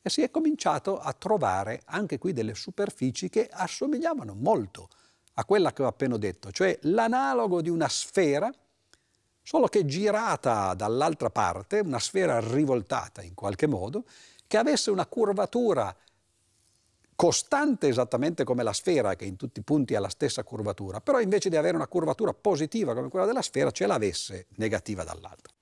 [SPEAKER 2] e si è cominciato a trovare anche qui delle superfici che assomigliavano molto a quella che ho appena detto, cioè l'analogo di una sfera, solo che girata dall'altra parte, una sfera rivoltata in qualche modo, che avesse una curvatura costante esattamente come la sfera, che in tutti i punti ha la stessa curvatura, però invece di avere una curvatura positiva come quella della sfera, ce l'avesse negativa dall'altra.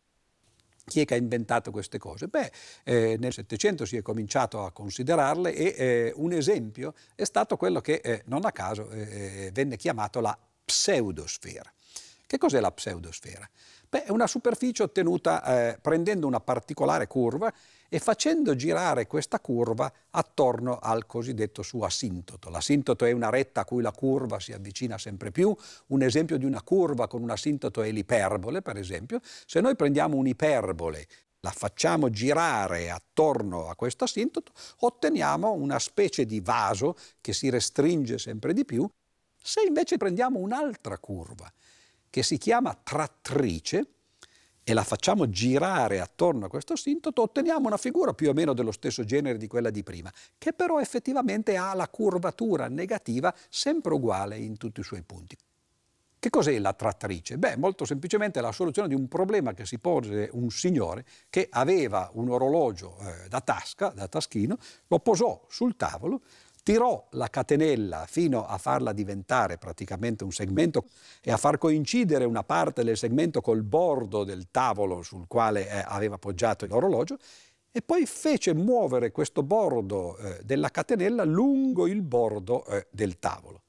[SPEAKER 2] Chi è che ha inventato queste cose? Beh, eh, nel Settecento si è cominciato a considerarle e eh, un esempio è stato quello che eh, non a caso eh, eh, venne chiamato la pseudosfera. Che cos'è la pseudosfera? Beh, è una superficie ottenuta eh, prendendo una particolare curva e facendo girare questa curva attorno al cosiddetto suo asintoto. L'asintoto è una retta a cui la curva si avvicina sempre più. Un esempio di una curva con un asintoto è l'iperbole, per esempio. Se noi prendiamo un'iperbole la facciamo girare attorno a questo asintoto, otteniamo una specie di vaso che si restringe sempre di più. Se invece prendiamo un'altra curva che si chiama trattrice, e la facciamo girare attorno a questo asintoto, otteniamo una figura più o meno dello stesso genere di quella di prima, che però effettivamente ha la curvatura negativa sempre uguale in tutti i suoi punti. Che cos'è la trattrice? Beh, molto semplicemente è la soluzione di un problema che si pose un signore che aveva un orologio eh, da tasca, da taschino, lo posò sul tavolo, tirò la catenella fino a farla diventare praticamente un segmento e a far coincidere una parte del segmento col bordo del tavolo sul quale eh, aveva appoggiato l'orologio e poi fece muovere questo bordo eh, della catenella lungo il bordo eh, del tavolo.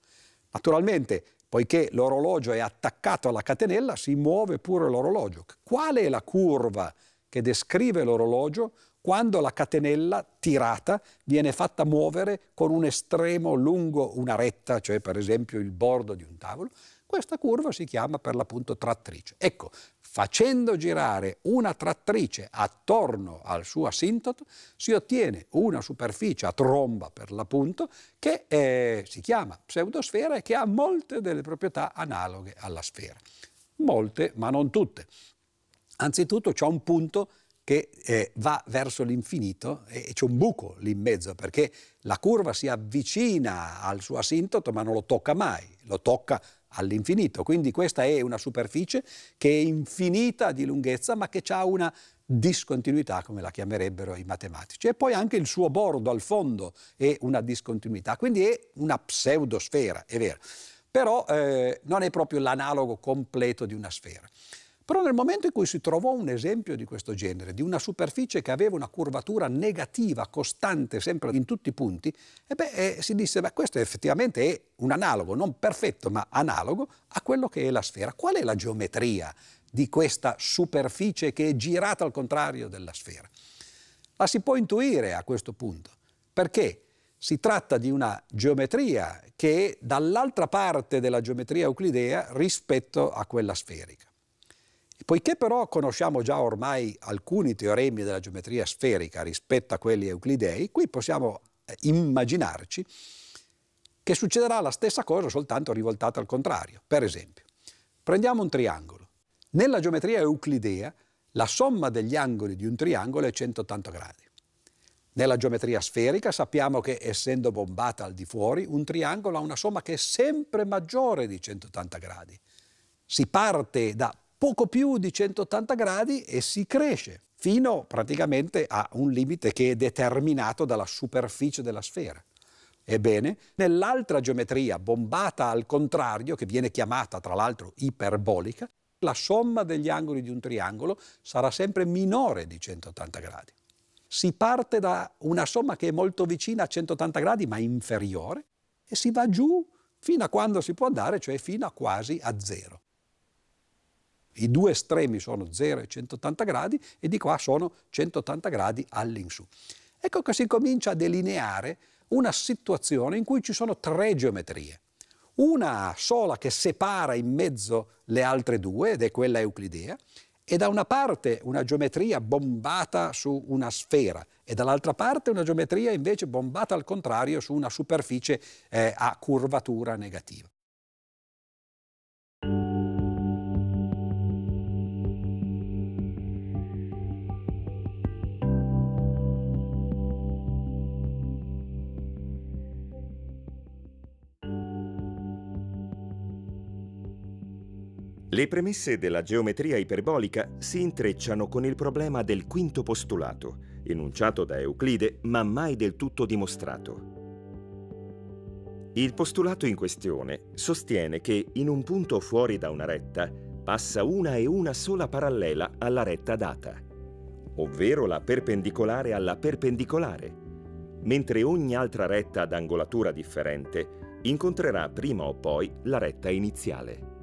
[SPEAKER 2] Naturalmente, poiché l'orologio è attaccato alla catenella, si muove pure l'orologio. Qual è la curva che descrive l'orologio? Quando la catenella tirata viene fatta muovere con un estremo lungo una retta, cioè per esempio il bordo di un tavolo, questa curva si chiama per l'appunto trattrice. Ecco, facendo girare una trattrice attorno al suo asintoto si ottiene una superficie a tromba per l'appunto che eh, si chiama pseudosfera e che ha molte delle proprietà analoghe alla sfera. Molte, ma non tutte. Anzitutto c'è un punto che eh, va verso l'infinito e c'è un buco lì in mezzo perché la curva si avvicina al suo asintoto ma non lo tocca mai, lo tocca all'infinito. Quindi questa è una superficie che è infinita di lunghezza ma che ha una discontinuità, come la chiamerebbero i matematici. E poi anche il suo bordo al fondo è una discontinuità, quindi è una pseudosfera, è vero. Però eh, non è proprio l'analogo completo di una sfera. Però nel momento in cui si trovò un esempio di questo genere, di una superficie che aveva una curvatura negativa, costante, sempre in tutti i punti, e beh, eh, si disse, beh, questo effettivamente è un analogo, non perfetto, ma analogo a quello che è la sfera. Qual è la geometria di questa superficie che è girata al contrario della sfera? La si può intuire a questo punto, perché si tratta di una geometria che è dall'altra parte della geometria euclidea rispetto a quella sferica. Poiché però conosciamo già ormai alcuni teoremi della geometria sferica rispetto a quelli euclidei, qui possiamo immaginarci che succederà la stessa cosa soltanto rivoltata al contrario. Per esempio, prendiamo un triangolo. Nella geometria euclidea la somma degli angoli di un triangolo è 180 gradi. Nella geometria sferica sappiamo che essendo bombata al di fuori, un triangolo ha una somma che è sempre maggiore di 180 gradi. Si parte da poco più di 180 gradi e si cresce fino praticamente a un limite che è determinato dalla superficie della sfera. Ebbene, nell'altra geometria bombata al contrario, che viene chiamata tra l'altro iperbolica, la somma degli angoli di un triangolo sarà sempre minore di 180 gradi si parte da una somma che è molto vicina a 180 gradi ma inferiore e si va giù fino a quando si può andare, cioè fino a quasi a zero. I due estremi sono 0 e 180 gradi e di qua sono 180 gradi all'insù. Ecco che si comincia a delineare una situazione in cui ci sono tre geometrie. Una sola che separa in mezzo le altre due, ed è quella euclidea, e da una parte una geometria bombata su una sfera e dall'altra parte una geometria invece bombata al contrario su una superficie eh, a curvatura negativa.
[SPEAKER 1] Le premesse della geometria iperbolica si intrecciano con il problema del quinto postulato, enunciato da Euclide ma mai del tutto dimostrato. Il postulato in questione sostiene che in un punto fuori da una retta passa una e una sola parallela alla retta data, ovvero la perpendicolare alla perpendicolare, mentre ogni altra retta ad angolatura differente incontrerà prima o poi la retta iniziale.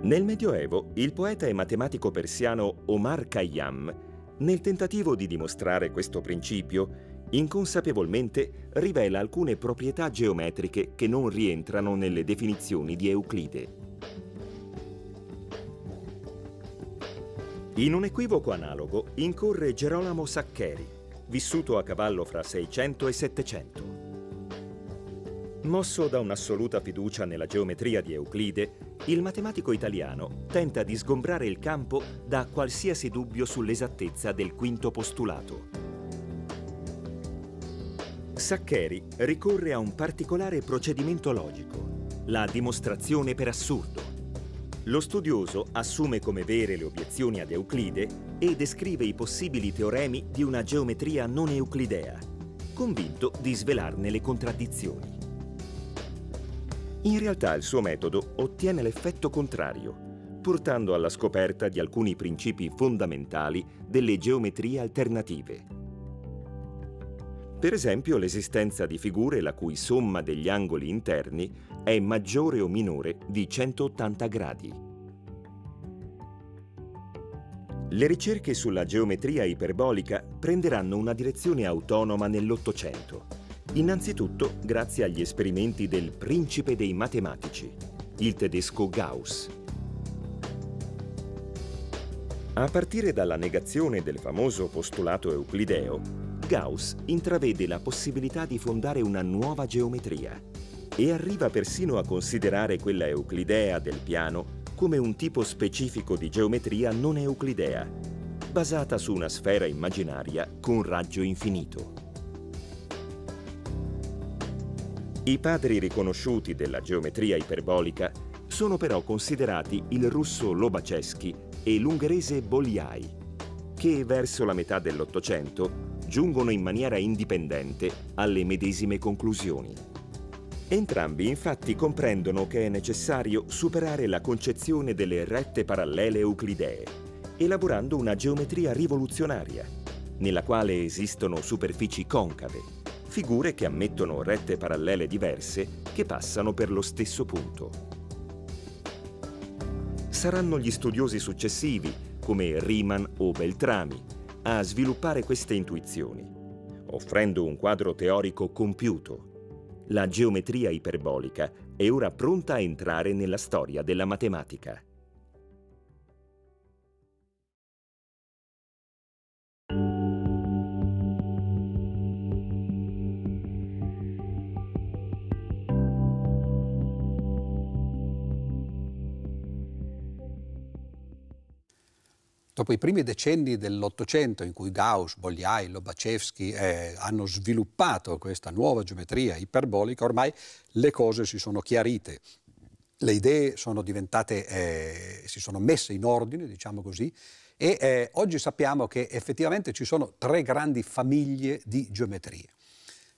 [SPEAKER 1] Nel Medioevo, il poeta e matematico persiano Omar Khayyam, nel tentativo di dimostrare questo principio, inconsapevolmente rivela alcune proprietà geometriche che non rientrano nelle definizioni di Euclide. In un equivoco analogo incorre Gerolamo Saccheri, vissuto a cavallo fra 600 e 700. Mosso da un'assoluta fiducia nella geometria di Euclide, il matematico italiano tenta di sgombrare il campo da qualsiasi dubbio sull'esattezza del quinto postulato. Saccheri ricorre a un particolare procedimento logico, la dimostrazione per assurdo. Lo studioso assume come vere le obiezioni ad Euclide e descrive i possibili teoremi di una geometria non euclidea, convinto di svelarne le contraddizioni. In realtà il suo metodo ottiene l'effetto contrario, portando alla scoperta di alcuni principi fondamentali delle geometrie alternative. Per esempio l'esistenza di figure la cui somma degli angoli interni è maggiore o minore di 180 gradi. Le ricerche sulla geometria iperbolica prenderanno una direzione autonoma nell'Ottocento Innanzitutto grazie agli esperimenti del principe dei matematici, il tedesco Gauss. A partire dalla negazione del famoso postulato euclideo, Gauss intravede la possibilità di fondare una nuova geometria e arriva persino a considerare quella euclidea del piano come un tipo specifico di geometria non euclidea, basata su una sfera immaginaria con raggio infinito. I padri riconosciuti della geometria iperbolica sono però considerati il russo Lobachevsky e l'ungherese Bolyai, che verso la metà dell'Ottocento giungono in maniera indipendente alle medesime conclusioni. Entrambi infatti comprendono che è necessario superare la concezione delle rette parallele euclidee, elaborando una geometria rivoluzionaria, nella quale esistono superfici concave, figure che ammettono rette parallele diverse che passano per lo stesso punto. Saranno gli studiosi successivi, come Riemann o Beltrami, a sviluppare queste intuizioni, offrendo un quadro teorico compiuto. La geometria iperbolica è ora pronta a entrare nella storia della matematica.
[SPEAKER 2] Dopo i primi decenni dell'Ottocento in cui Gauss, Bolyai, Lobachevsky eh, hanno sviluppato questa nuova geometria iperbolica, ormai le cose si sono chiarite, le idee sono diventate, eh, si sono messe in ordine, diciamo così, e eh, oggi sappiamo che effettivamente ci sono tre grandi famiglie di geometrie.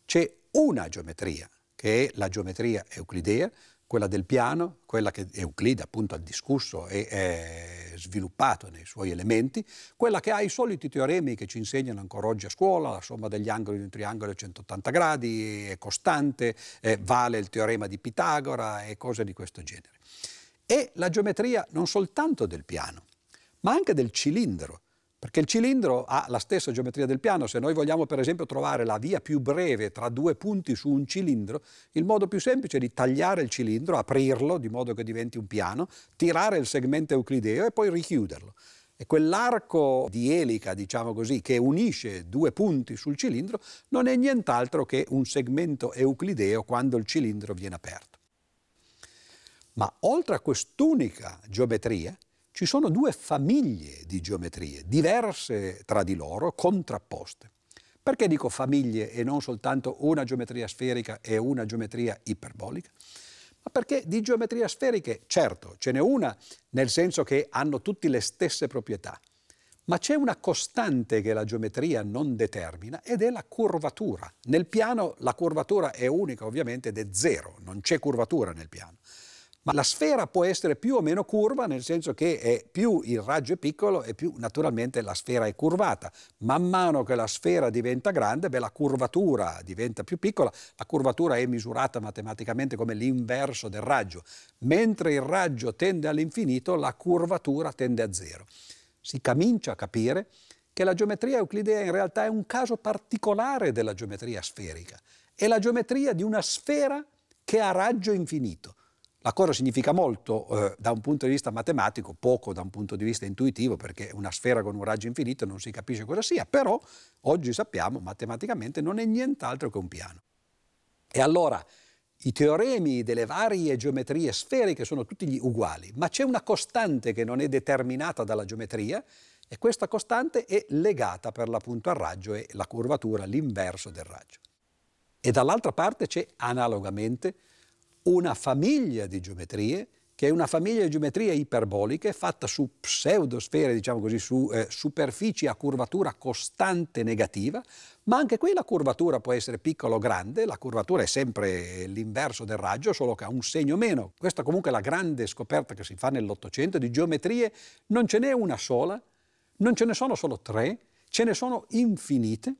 [SPEAKER 2] C'è una geometria, che è la geometria euclidea, quella del piano, quella che Euclide appunto ha discusso e sviluppato nei suoi elementi, quella che ha i soliti teoremi che ci insegnano ancora oggi a scuola, la somma degli angoli di un triangolo è 180 gradi, è costante, eh, vale il teorema di Pitagora e cose di questo genere. E la geometria non soltanto del piano, ma anche del cilindro, perché il cilindro ha la stessa geometria del piano. Se noi vogliamo per esempio trovare la via più breve tra due punti su un cilindro, il modo più semplice è di tagliare il cilindro, aprirlo di modo che diventi un piano, tirare il segmento euclideo e poi richiuderlo. E quell'arco di elica, diciamo così, che unisce due punti sul cilindro non è nient'altro che un segmento euclideo quando il cilindro viene aperto. Ma oltre a quest'unica geometria, ci sono due famiglie di geometrie, diverse tra di loro, contrapposte. Perché dico famiglie e non soltanto una geometria sferica e una geometria iperbolica? Ma perché di geometrie sferiche, certo, ce n'è una nel senso che hanno tutte le stesse proprietà, ma c'è una costante che la geometria non determina ed è la curvatura. Nel piano la curvatura è unica ovviamente ed è zero, non c'è curvatura nel piano. Ma la sfera può essere più o meno curva, nel senso che più il raggio è piccolo e più naturalmente la sfera è curvata. Man mano che la sfera diventa grande, beh, la curvatura diventa più piccola. La curvatura è misurata matematicamente come l'inverso del raggio. Mentre il raggio tende all'infinito, la curvatura tende a zero. Si comincia a capire che la geometria euclidea in realtà è un caso particolare della geometria sferica. È la geometria di una sfera che ha raggio infinito. La cosa significa molto eh, da un punto di vista matematico, poco da un punto di vista intuitivo, perché una sfera con un raggio infinito non si capisce cosa sia, però oggi sappiamo matematicamente non è nient'altro che un piano. E allora i teoremi delle varie geometrie sferiche sono tutti uguali, ma c'è una costante che non è determinata dalla geometria e questa costante è legata per l'appunto al raggio e la curvatura, l'inverso del raggio. E dall'altra parte c'è analogamente una famiglia di geometrie che è una famiglia di geometrie iperboliche fatta su pseudosfere, diciamo così, su eh, superfici a curvatura costante negativa, ma anche qui la curvatura può essere piccola o grande, la curvatura è sempre l'inverso del raggio, solo che ha un segno meno. Questa comunque è la grande scoperta che si fa nell'Ottocento di geometrie, non ce n'è una sola, non ce ne sono solo tre, ce ne sono infinite,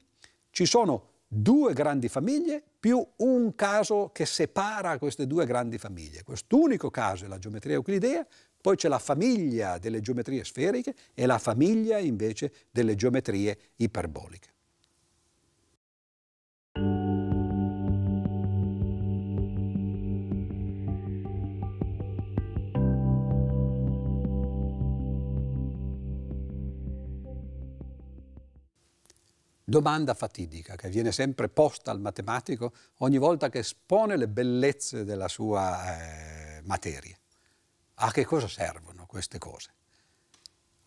[SPEAKER 2] ci sono due grandi famiglie più un caso che separa queste due grandi famiglie. Quest'unico caso è la geometria euclidea, poi c'è la famiglia delle geometrie sferiche e la famiglia invece delle geometrie iperboliche. Domanda fatidica che viene sempre posta al matematico ogni volta che espone le bellezze della sua eh, materia. A che cosa servono queste cose?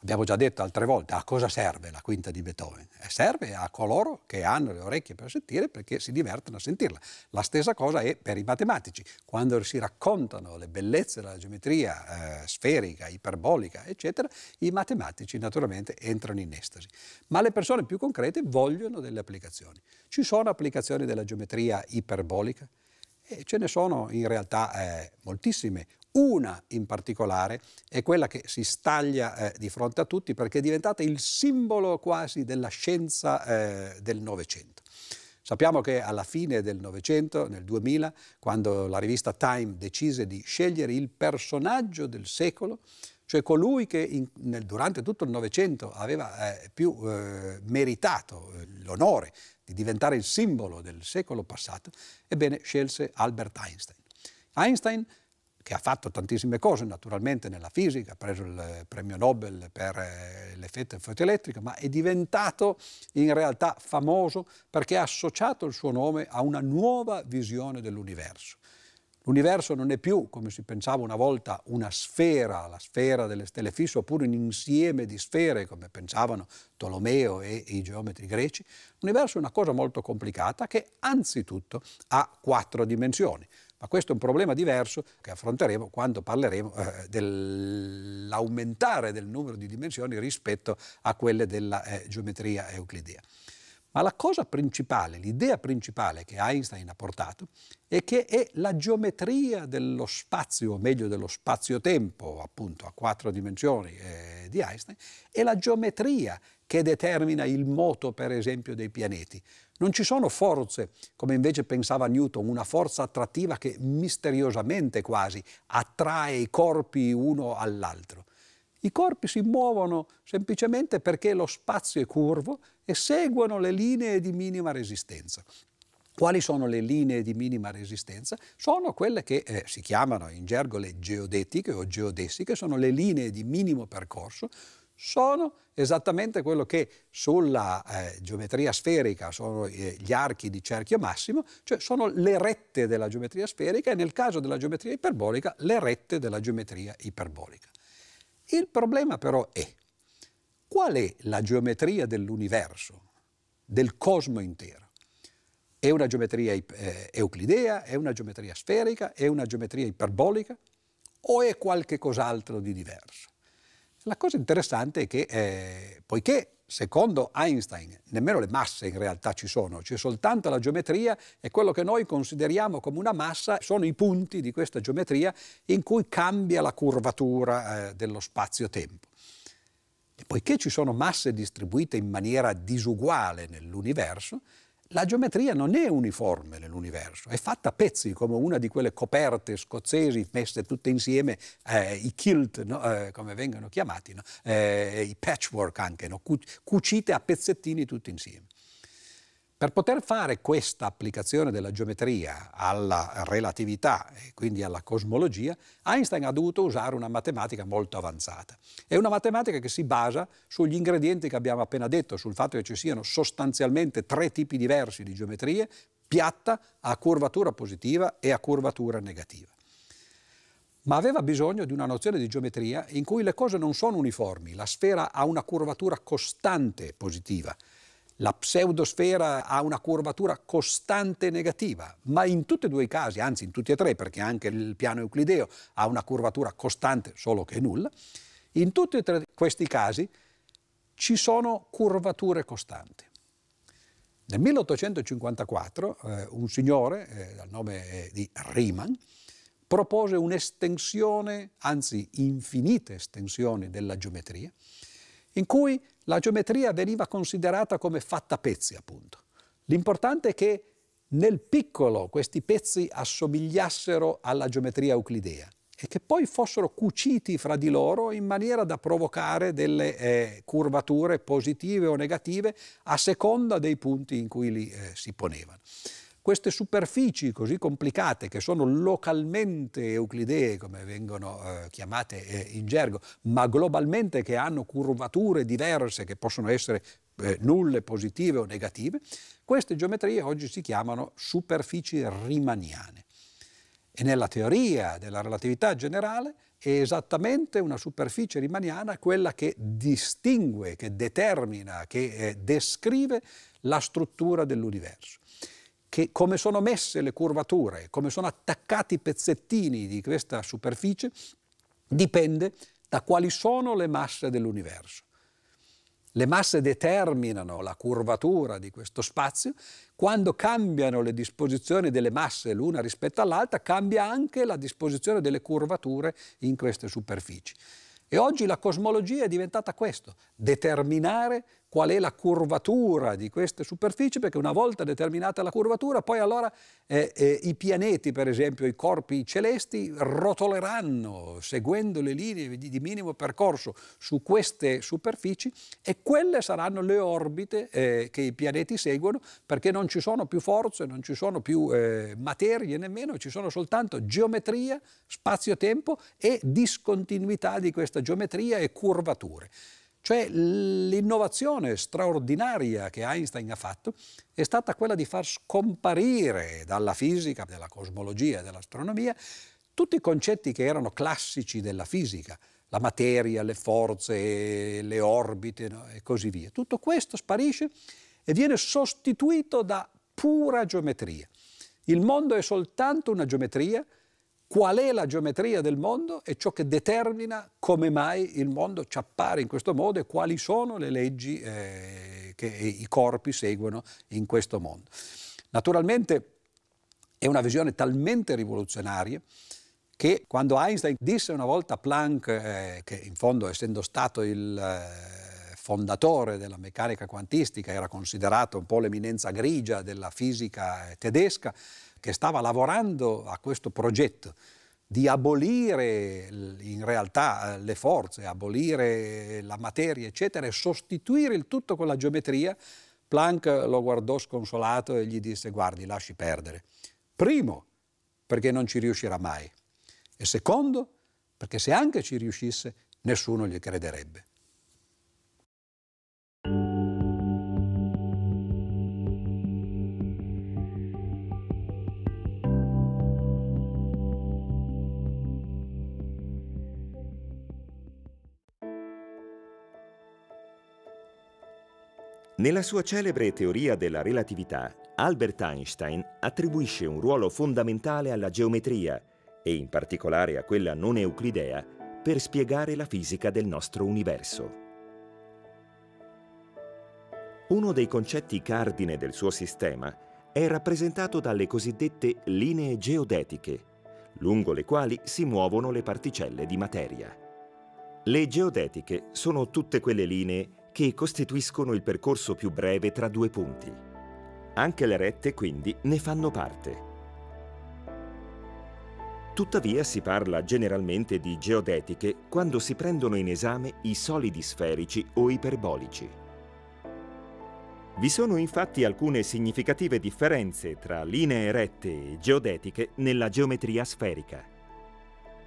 [SPEAKER 2] Abbiamo già detto altre volte a cosa serve la quinta di Beethoven. Eh, serve a coloro che hanno le orecchie per sentire perché si divertono a sentirla. La stessa cosa è per i matematici. Quando si raccontano le bellezze della geometria eh, sferica, iperbolica, eccetera, i matematici naturalmente entrano in estasi. Ma le persone più concrete vogliono delle applicazioni. Ci sono applicazioni della geometria iperbolica? E ce ne sono in realtà eh, moltissime. Una in particolare è quella che si staglia eh, di fronte a tutti perché è diventata il simbolo quasi della scienza eh, del Novecento. Sappiamo che alla fine del Novecento, nel 2000, quando la rivista Time decise di scegliere il personaggio del secolo, cioè colui che in, nel, durante tutto il Novecento aveva eh, più eh, meritato eh, l'onore di diventare il simbolo del secolo passato, ebbene scelse Albert Einstein. Einstein che ha fatto tantissime cose naturalmente nella fisica, ha preso il premio Nobel per eh, l'effetto fotoelettrico, ma è diventato in realtà famoso perché ha associato il suo nome a una nuova visione dell'universo. L'universo non è più, come si pensava una volta, una sfera, la sfera delle stelle fisse, oppure un insieme di sfere, come pensavano Tolomeo e i geometri greci. L'universo è una cosa molto complicata che anzitutto ha quattro dimensioni. Ma questo è un problema diverso che affronteremo quando parleremo eh, dell'aumentare del numero di dimensioni rispetto a quelle della eh, geometria euclidea. Ma la cosa principale, l'idea principale che Einstein ha portato è che è la geometria dello spazio, o meglio dello spazio-tempo, appunto a quattro dimensioni eh, di Einstein, è la geometria che determina il moto, per esempio, dei pianeti. Non ci sono forze, come invece pensava Newton, una forza attrattiva che misteriosamente quasi attrae i corpi uno all'altro. I corpi si muovono semplicemente perché lo spazio è curvo e seguono le linee di minima resistenza. Quali sono le linee di minima resistenza? Sono quelle che eh, si chiamano in gergo le geodetiche o geodessiche, sono le linee di minimo percorso, sono esattamente quello che sulla eh, geometria sferica sono eh, gli archi di cerchio massimo, cioè sono le rette della geometria sferica e nel caso della geometria iperbolica le rette della geometria iperbolica. Il problema però è qual è la geometria dell'universo, del cosmo intero? È una geometria eh, euclidea, è una geometria sferica, è una geometria iperbolica o è qualche cos'altro di diverso? La cosa interessante è che, eh, poiché secondo Einstein nemmeno le masse in realtà ci sono, c'è soltanto la geometria e quello che noi consideriamo come una massa sono i punti di questa geometria in cui cambia la curvatura eh, dello spazio-tempo. E poiché ci sono masse distribuite in maniera disuguale nell'universo, la geometria non è uniforme nell'universo, è fatta a pezzi come una di quelle coperte scozzesi messe tutte insieme, eh, i kilt, no? eh, come vengono chiamati, no? eh, i patchwork anche, no? cucite a pezzettini tutte insieme. Per poter fare questa applicazione della geometria alla relatività e quindi alla cosmologia, Einstein ha dovuto usare una matematica molto avanzata. È una matematica che si basa sugli ingredienti che abbiamo appena detto, sul fatto che ci siano sostanzialmente tre tipi diversi di geometrie, piatta, a curvatura positiva e a curvatura negativa ma aveva bisogno di una nozione di geometria in cui le cose non sono uniformi, la sfera ha una curvatura costante positiva, la pseudosfera ha una curvatura costante negativa, ma in tutti e due i casi, anzi in tutti e tre, perché anche il piano euclideo ha una curvatura costante, solo che nulla, in tutti e tre questi casi ci sono curvature costanti. Nel 1854 eh, un signore, eh, dal nome eh, di Riemann, propose un'estensione, anzi infinite estensioni della geometria, in cui la geometria veniva considerata come fatta a pezzi, appunto. L'importante è che nel piccolo questi pezzi assomigliassero alla geometria euclidea e che poi fossero cuciti fra di loro in maniera da provocare delle eh, curvature positive o negative a seconda dei punti in cui li eh, si ponevano. Queste superfici così complicate, che sono localmente euclidee, come vengono eh, chiamate eh, in gergo, ma globalmente che hanno curvature diverse, che possono essere eh, nulle, positive o negative, queste geometrie oggi si chiamano superfici rimaniane. E nella teoria della relatività generale è esattamente una superficie rimaniana quella che distingue, che determina, che eh, descrive la struttura dell'universo che come sono messe le curvature, come sono attaccati i pezzettini di questa superficie, dipende da quali sono le masse dell'universo. Le masse determinano la curvatura di questo spazio, quando cambiano le disposizioni delle masse l'una rispetto all'altra, cambia anche la disposizione delle curvature in queste superfici. E oggi la cosmologia è diventata questo, determinare qual è la curvatura di queste superfici, perché una volta determinata la curvatura, poi allora eh, eh, i pianeti, per esempio i corpi celesti, rotoleranno seguendo le linee di, di, minimo percorso su queste superfici e quelle saranno le orbite eh, che i pianeti seguono, perché non ci sono più forze, non ci sono più eh, materie nemmeno, ci sono soltanto geometria, spazio-tempo e discontinuità di questa geometria e curvature. Cioè l'innovazione straordinaria che Einstein ha fatto è stata quella di far scomparire dalla fisica, dalla cosmologia e dell'astronomia tutti i concetti che erano classici della fisica, la materia, le forze, le orbite no? e così via. Tutto questo sparisce e viene sostituito da pura geometria. Il mondo è soltanto una geometria. Qual è la geometria del mondo? È ciò che determina come mai il mondo ci appare in questo modo e quali sono le leggi eh, che i corpi seguono in questo mondo. Naturalmente è una visione talmente rivoluzionaria che quando Einstein disse una volta a Planck, eh, che in fondo essendo stato il eh, fondatore della meccanica quantistica era considerato un po' l'eminenza grigia della fisica tedesca, che stava lavorando a questo progetto di abolire in realtà eh, le forze, abolire la materia, eccetera, e sostituire il tutto con la geometria, Planck lo guardò sconsolato e gli disse guardi, lasci perdere. Primo, perché non ci riuscirà mai. E secondo, perché se anche ci riuscisse, nessuno gli crederebbe.
[SPEAKER 1] Nella sua celebre teoria della relatività, Albert Einstein attribuisce un ruolo fondamentale alla geometria e in particolare a quella non euclidea, per spiegare la fisica del nostro universo. Uno dei concetti cardine del suo sistema è rappresentato dalle cosiddette linee geodetiche, lungo le quali si muovono le particelle di materia. Le geodetiche sono tutte quelle linee che costituiscono il percorso più breve tra due punti. Anche le rette, quindi, ne fanno parte. Tuttavia si parla generalmente di geodetiche quando si prendono in esame i solidi sferici o iperbolici. Vi sono infatti alcune significative differenze tra linee rette e geodetiche nella geometria sferica.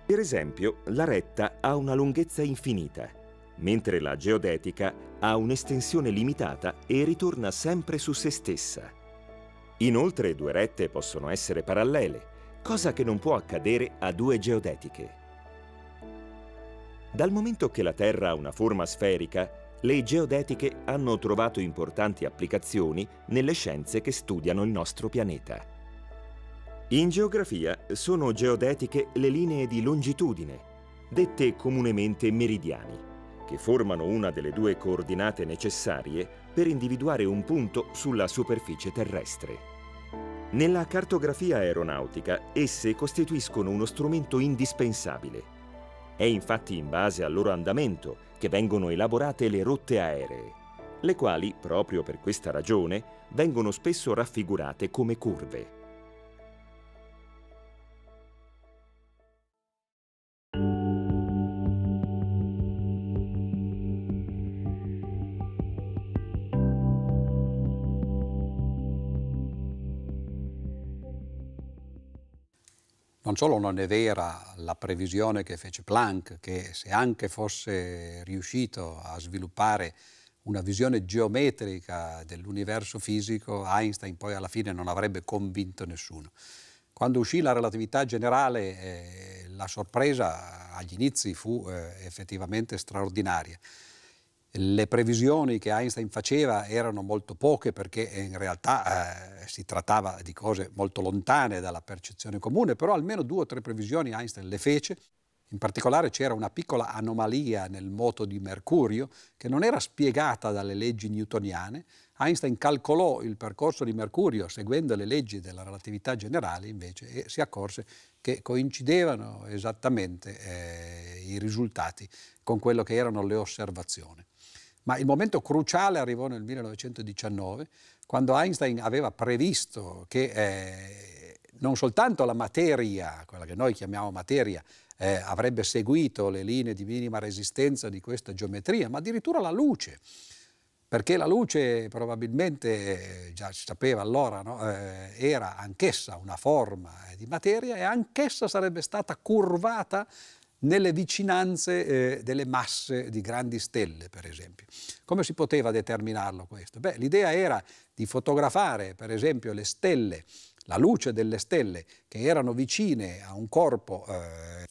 [SPEAKER 1] Per esempio, la retta ha una lunghezza infinita, mentre la geodetica ha un'estensione limitata e ritorna sempre su se stessa. Inoltre due rette possono essere parallele, cosa che non può accadere a due geodetiche. Dal momento che la Terra ha una forma sferica, le geodetiche hanno trovato importanti applicazioni nelle scienze che studiano il nostro pianeta. In geografia sono geodetiche le linee di longitudine, dette comunemente meridiani, che formano una delle due coordinate necessarie per individuare un punto sulla superficie terrestre. Nella cartografia aeronautica esse costituiscono uno strumento indispensabile. È infatti in base al loro andamento che vengono elaborate le rotte aeree, le quali, proprio per questa ragione, vengono spesso raffigurate come curve.
[SPEAKER 2] Non solo non è vera la previsione che fece Planck, che se anche fosse riuscito a sviluppare una visione geometrica dell'universo fisico, Einstein poi alla fine non avrebbe convinto nessuno. Quando uscì la relatività generale, eh, la sorpresa agli inizi fu eh, effettivamente straordinaria le previsioni che Einstein faceva erano molto poche perché in realtà eh, si trattava di cose molto lontane dalla percezione comune, però almeno due o tre previsioni Einstein le fece. In particolare c'era una piccola anomalia nel moto di Mercurio che non era spiegata dalle leggi newtoniane. Einstein calcolò il percorso di Mercurio seguendo le leggi della relatività generale invece e si accorse che coincidevano esattamente eh, i risultati con quello che erano le osservazioni. Ma il momento cruciale arrivò nel 1919, quando Einstein aveva previsto che eh, non soltanto la materia, quella che noi chiamiamo materia, eh, avrebbe seguito le linee di minima resistenza di questa geometria, ma addirittura la luce, perché la luce probabilmente, eh, già si sapeva allora, no? eh, era anch'essa una forma di materia e anch'essa sarebbe stata curvata nelle vicinanze eh, delle masse di grandi stelle, per esempio. Come si poteva determinarlo questo? Beh, l'idea era di fotografare, per esempio, le stelle, la luce delle stelle che erano vicine a un corpo eh,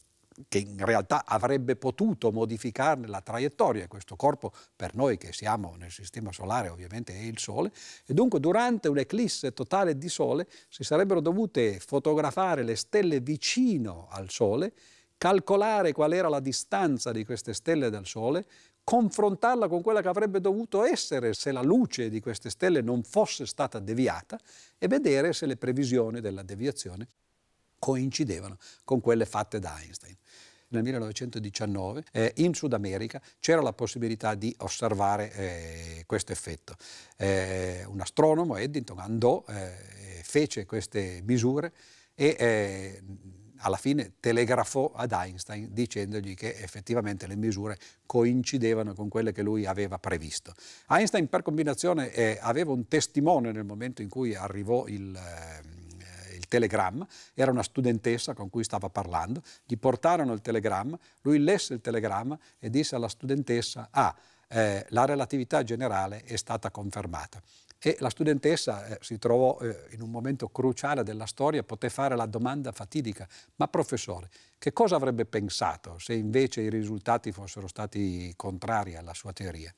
[SPEAKER 2] che in realtà avrebbe potuto modificarne la traiettoria. Questo corpo per noi che siamo nel sistema solare ovviamente è il Sole e dunque durante un'eclisse totale di Sole si sarebbero dovute fotografare le stelle vicino al Sole, calcolare qual era la distanza di queste stelle dal Sole, confrontarla con quella che avrebbe dovuto essere se la luce di queste stelle non fosse stata deviata e vedere se le previsioni della deviazione coincidevano con quelle fatte da Einstein nel 1919 eh, in Sud America c'era la possibilità di osservare eh, questo effetto. Eh, un astronomo, Eddington, andò, eh, fece queste misure e eh, alla fine telegrafò ad Einstein dicendogli che effettivamente le misure coincidevano con quelle che lui aveva previsto. Einstein per combinazione eh, aveva un testimone nel momento in cui arrivò il telegramma, era una studentessa con cui stava parlando, gli portarono il telegramma, lui lesse il telegramma e disse alla studentessa, ah, eh, la relatività generale è stata confermata. E la studentessa eh, si trovò eh, in un momento cruciale della storia, poté fare la domanda fatidica, ma professore, che cosa avrebbe pensato se invece i risultati fossero stati contrari alla sua teoria?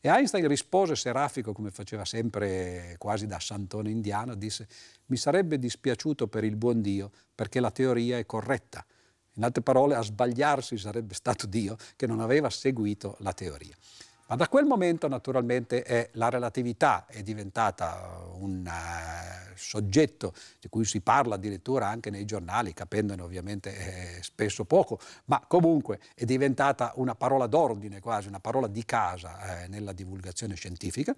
[SPEAKER 2] E Einstein rispose serafico, come faceva sempre quasi da santone indiano, disse mi sarebbe dispiaciuto per il buon Dio perché la teoria è corretta. In altre parole, a sbagliarsi sarebbe stato Dio che non aveva seguito la teoria. Ma da quel momento naturalmente la relatività è diventata un uh, soggetto di cui si parla addirittura anche nei giornali, capendone ovviamente eh, spesso poco, ma comunque è diventata una parola d'ordine quasi, una parola di casa eh, nella divulgazione scientifica.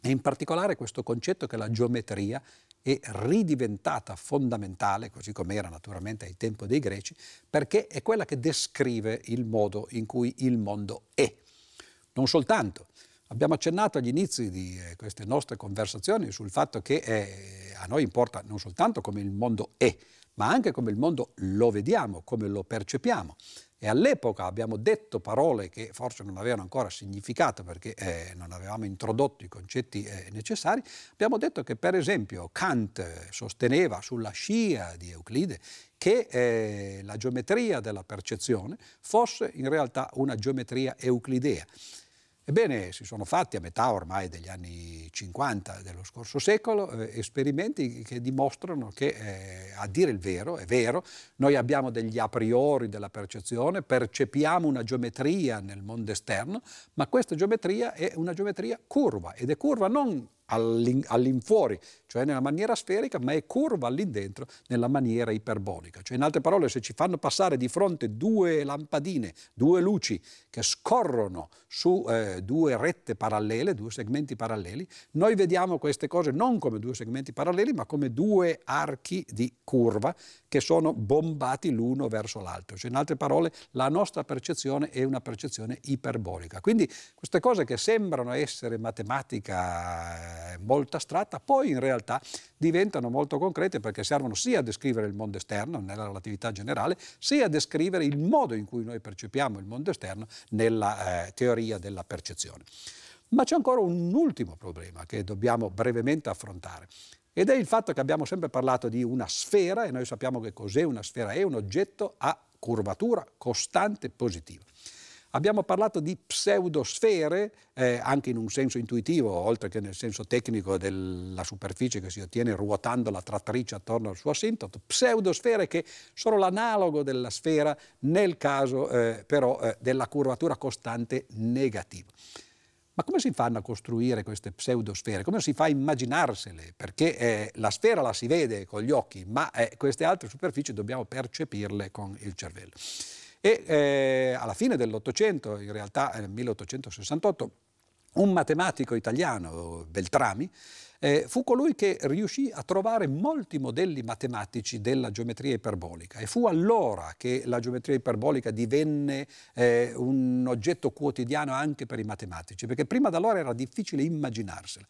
[SPEAKER 2] E in particolare questo concetto che la geometria è ridiventata fondamentale, così come era naturalmente ai tempi dei greci, perché è quella che descrive il modo in cui il mondo è. Non soltanto. Abbiamo accennato agli inizi di eh, queste nostre conversazioni sul fatto che eh, a noi importa non soltanto come il mondo è, ma anche come il mondo lo vediamo, come lo percepiamo. E all'epoca abbiamo detto parole che forse non avevano ancora significato perché eh, non avevamo introdotto i concetti eh, necessari. Abbiamo detto che per esempio Kant sosteneva sulla scia di Euclide che eh, la geometria della percezione fosse in realtà una geometria euclidea. Ebbene, si sono fatti a metà ormai degli anni 50 dello scorso secolo eh, esperimenti che dimostrano che, eh, a dire il vero, è vero, noi abbiamo degli a priori della percezione, percepiamo una geometria nel mondo esterno, ma questa geometria è una geometria curva ed è curva non all'infuori, cioè nella maniera sferica, ma è curva all'indentro nella maniera iperbolica. Cioè in altre parole, se ci fanno passare di fronte due lampadine, due luci che scorrono su eh, due rette parallele, due segmenti paralleli, noi vediamo queste cose non come due segmenti paralleli, ma come due archi di curva che sono bombati l'uno verso l'altro. Cioè in altre parole, la nostra percezione è una percezione iperbolica. Quindi queste cose che sembrano essere matematica molto astratta, poi in realtà diventano molto concrete perché servono sia a descrivere il mondo esterno nella relatività generale, sia a descrivere il modo in cui noi percepiamo il mondo esterno nella eh, teoria della percezione. Ma c'è ancora un ultimo problema che dobbiamo brevemente affrontare. Ed è il fatto che abbiamo sempre parlato di una sfera e noi sappiamo che cos'è una sfera, è un oggetto a curvatura costante positiva. Abbiamo parlato di pseudosfere, eh, anche in un senso intuitivo, oltre che nel senso tecnico della superficie che si ottiene ruotando la trattrice attorno al suo asintoto, pseudosfere che sono l'analogo della sfera nel caso eh, però eh, della curvatura costante negativa. Ma come si fanno a costruire queste pseudosfere? Come si fa a immaginarsele? Perché eh, la sfera la si vede con gli occhi, ma eh, queste altre superfici dobbiamo percepirle con il cervello. E eh, alla fine dell'Ottocento, in realtà nel 1868, un matematico italiano, Beltrami, eh, fu colui che riuscì a trovare molti modelli matematici della geometria iperbolica e fu allora che la geometria iperbolica divenne eh, un oggetto quotidiano anche per i matematici, perché prima da allora era difficile immaginarsela.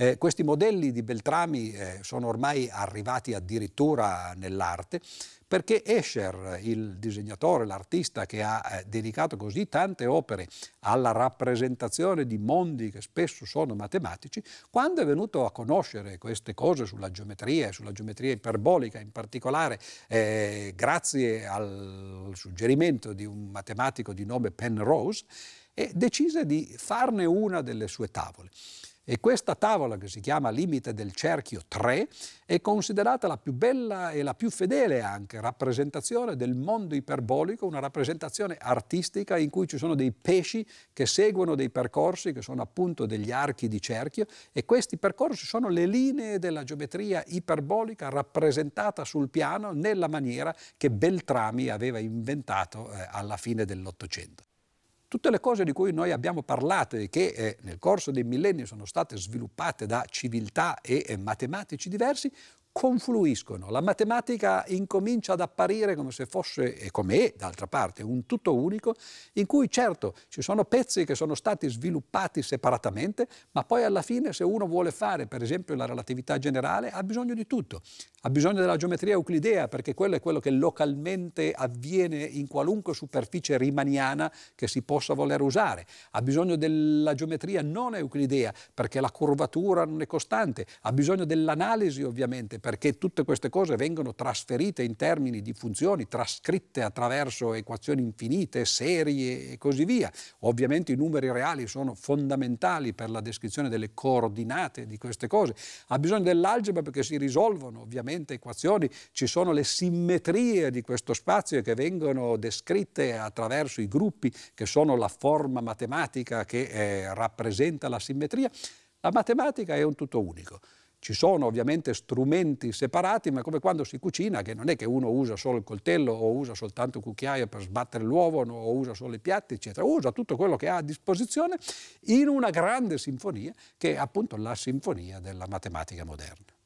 [SPEAKER 2] Eh, questi modelli di Beltrami eh, sono ormai arrivati addirittura nell'arte perché Escher, il disegnatore, l'artista che ha eh, dedicato così tante opere alla rappresentazione di mondi che spesso sono matematici, quando è venuto a conoscere queste cose sulla geometria e sulla geometria iperbolica in particolare, eh, grazie al suggerimento di un matematico di nome Penrose, decise di farne una delle sue tavole. E questa tavola, che si chiama Limite del cerchio 3, è considerata la più bella e la più fedele anche rappresentazione del mondo iperbolico, una rappresentazione artistica in cui ci sono dei pesci che seguono dei percorsi che sono appunto degli archi di cerchio e questi percorsi sono le linee della geometria iperbolica rappresentata sul piano nella maniera che Beltrami aveva inventato eh, alla fine dell'Ottocento. Tutte le cose di cui noi abbiamo parlato e che eh, nel corso dei millenni sono state sviluppate da civiltà e eh, matematici diversi confluiscono. La matematica incomincia ad apparire come se fosse, e come è d'altra parte, un tutto unico, in cui certo ci sono pezzi che sono stati sviluppati separatamente, ma poi alla fine se uno vuole fare per esempio la relatività generale ha bisogno di tutto. Ha bisogno della geometria euclidea perché quello è quello che localmente avviene in qualunque superficie rimaniana che si possa voler usare. Ha bisogno della geometria non euclidea perché la curvatura non è costante. Ha bisogno dell'analisi ovviamente perché tutte queste cose vengono trasferite in termini di funzioni, trascritte attraverso equazioni infinite, serie e così via. Ovviamente i numeri reali sono fondamentali per la descrizione delle coordinate di queste cose. Ha bisogno dell'algebra perché si risolvono ovviamente equazioni, ci sono le simmetrie di questo spazio che vengono descritte attraverso i gruppi che sono la forma matematica che eh, rappresenta la simmetria. La matematica è un tutto unico. Ci sono ovviamente strumenti separati, ma come quando si cucina, che non è che uno usa solo il coltello o usa soltanto il cucchiaio per sbattere l'uovo o usa solo i piatti, eccetera, usa tutto quello che ha a disposizione in una grande sinfonia che è appunto la sinfonia della matematica moderna.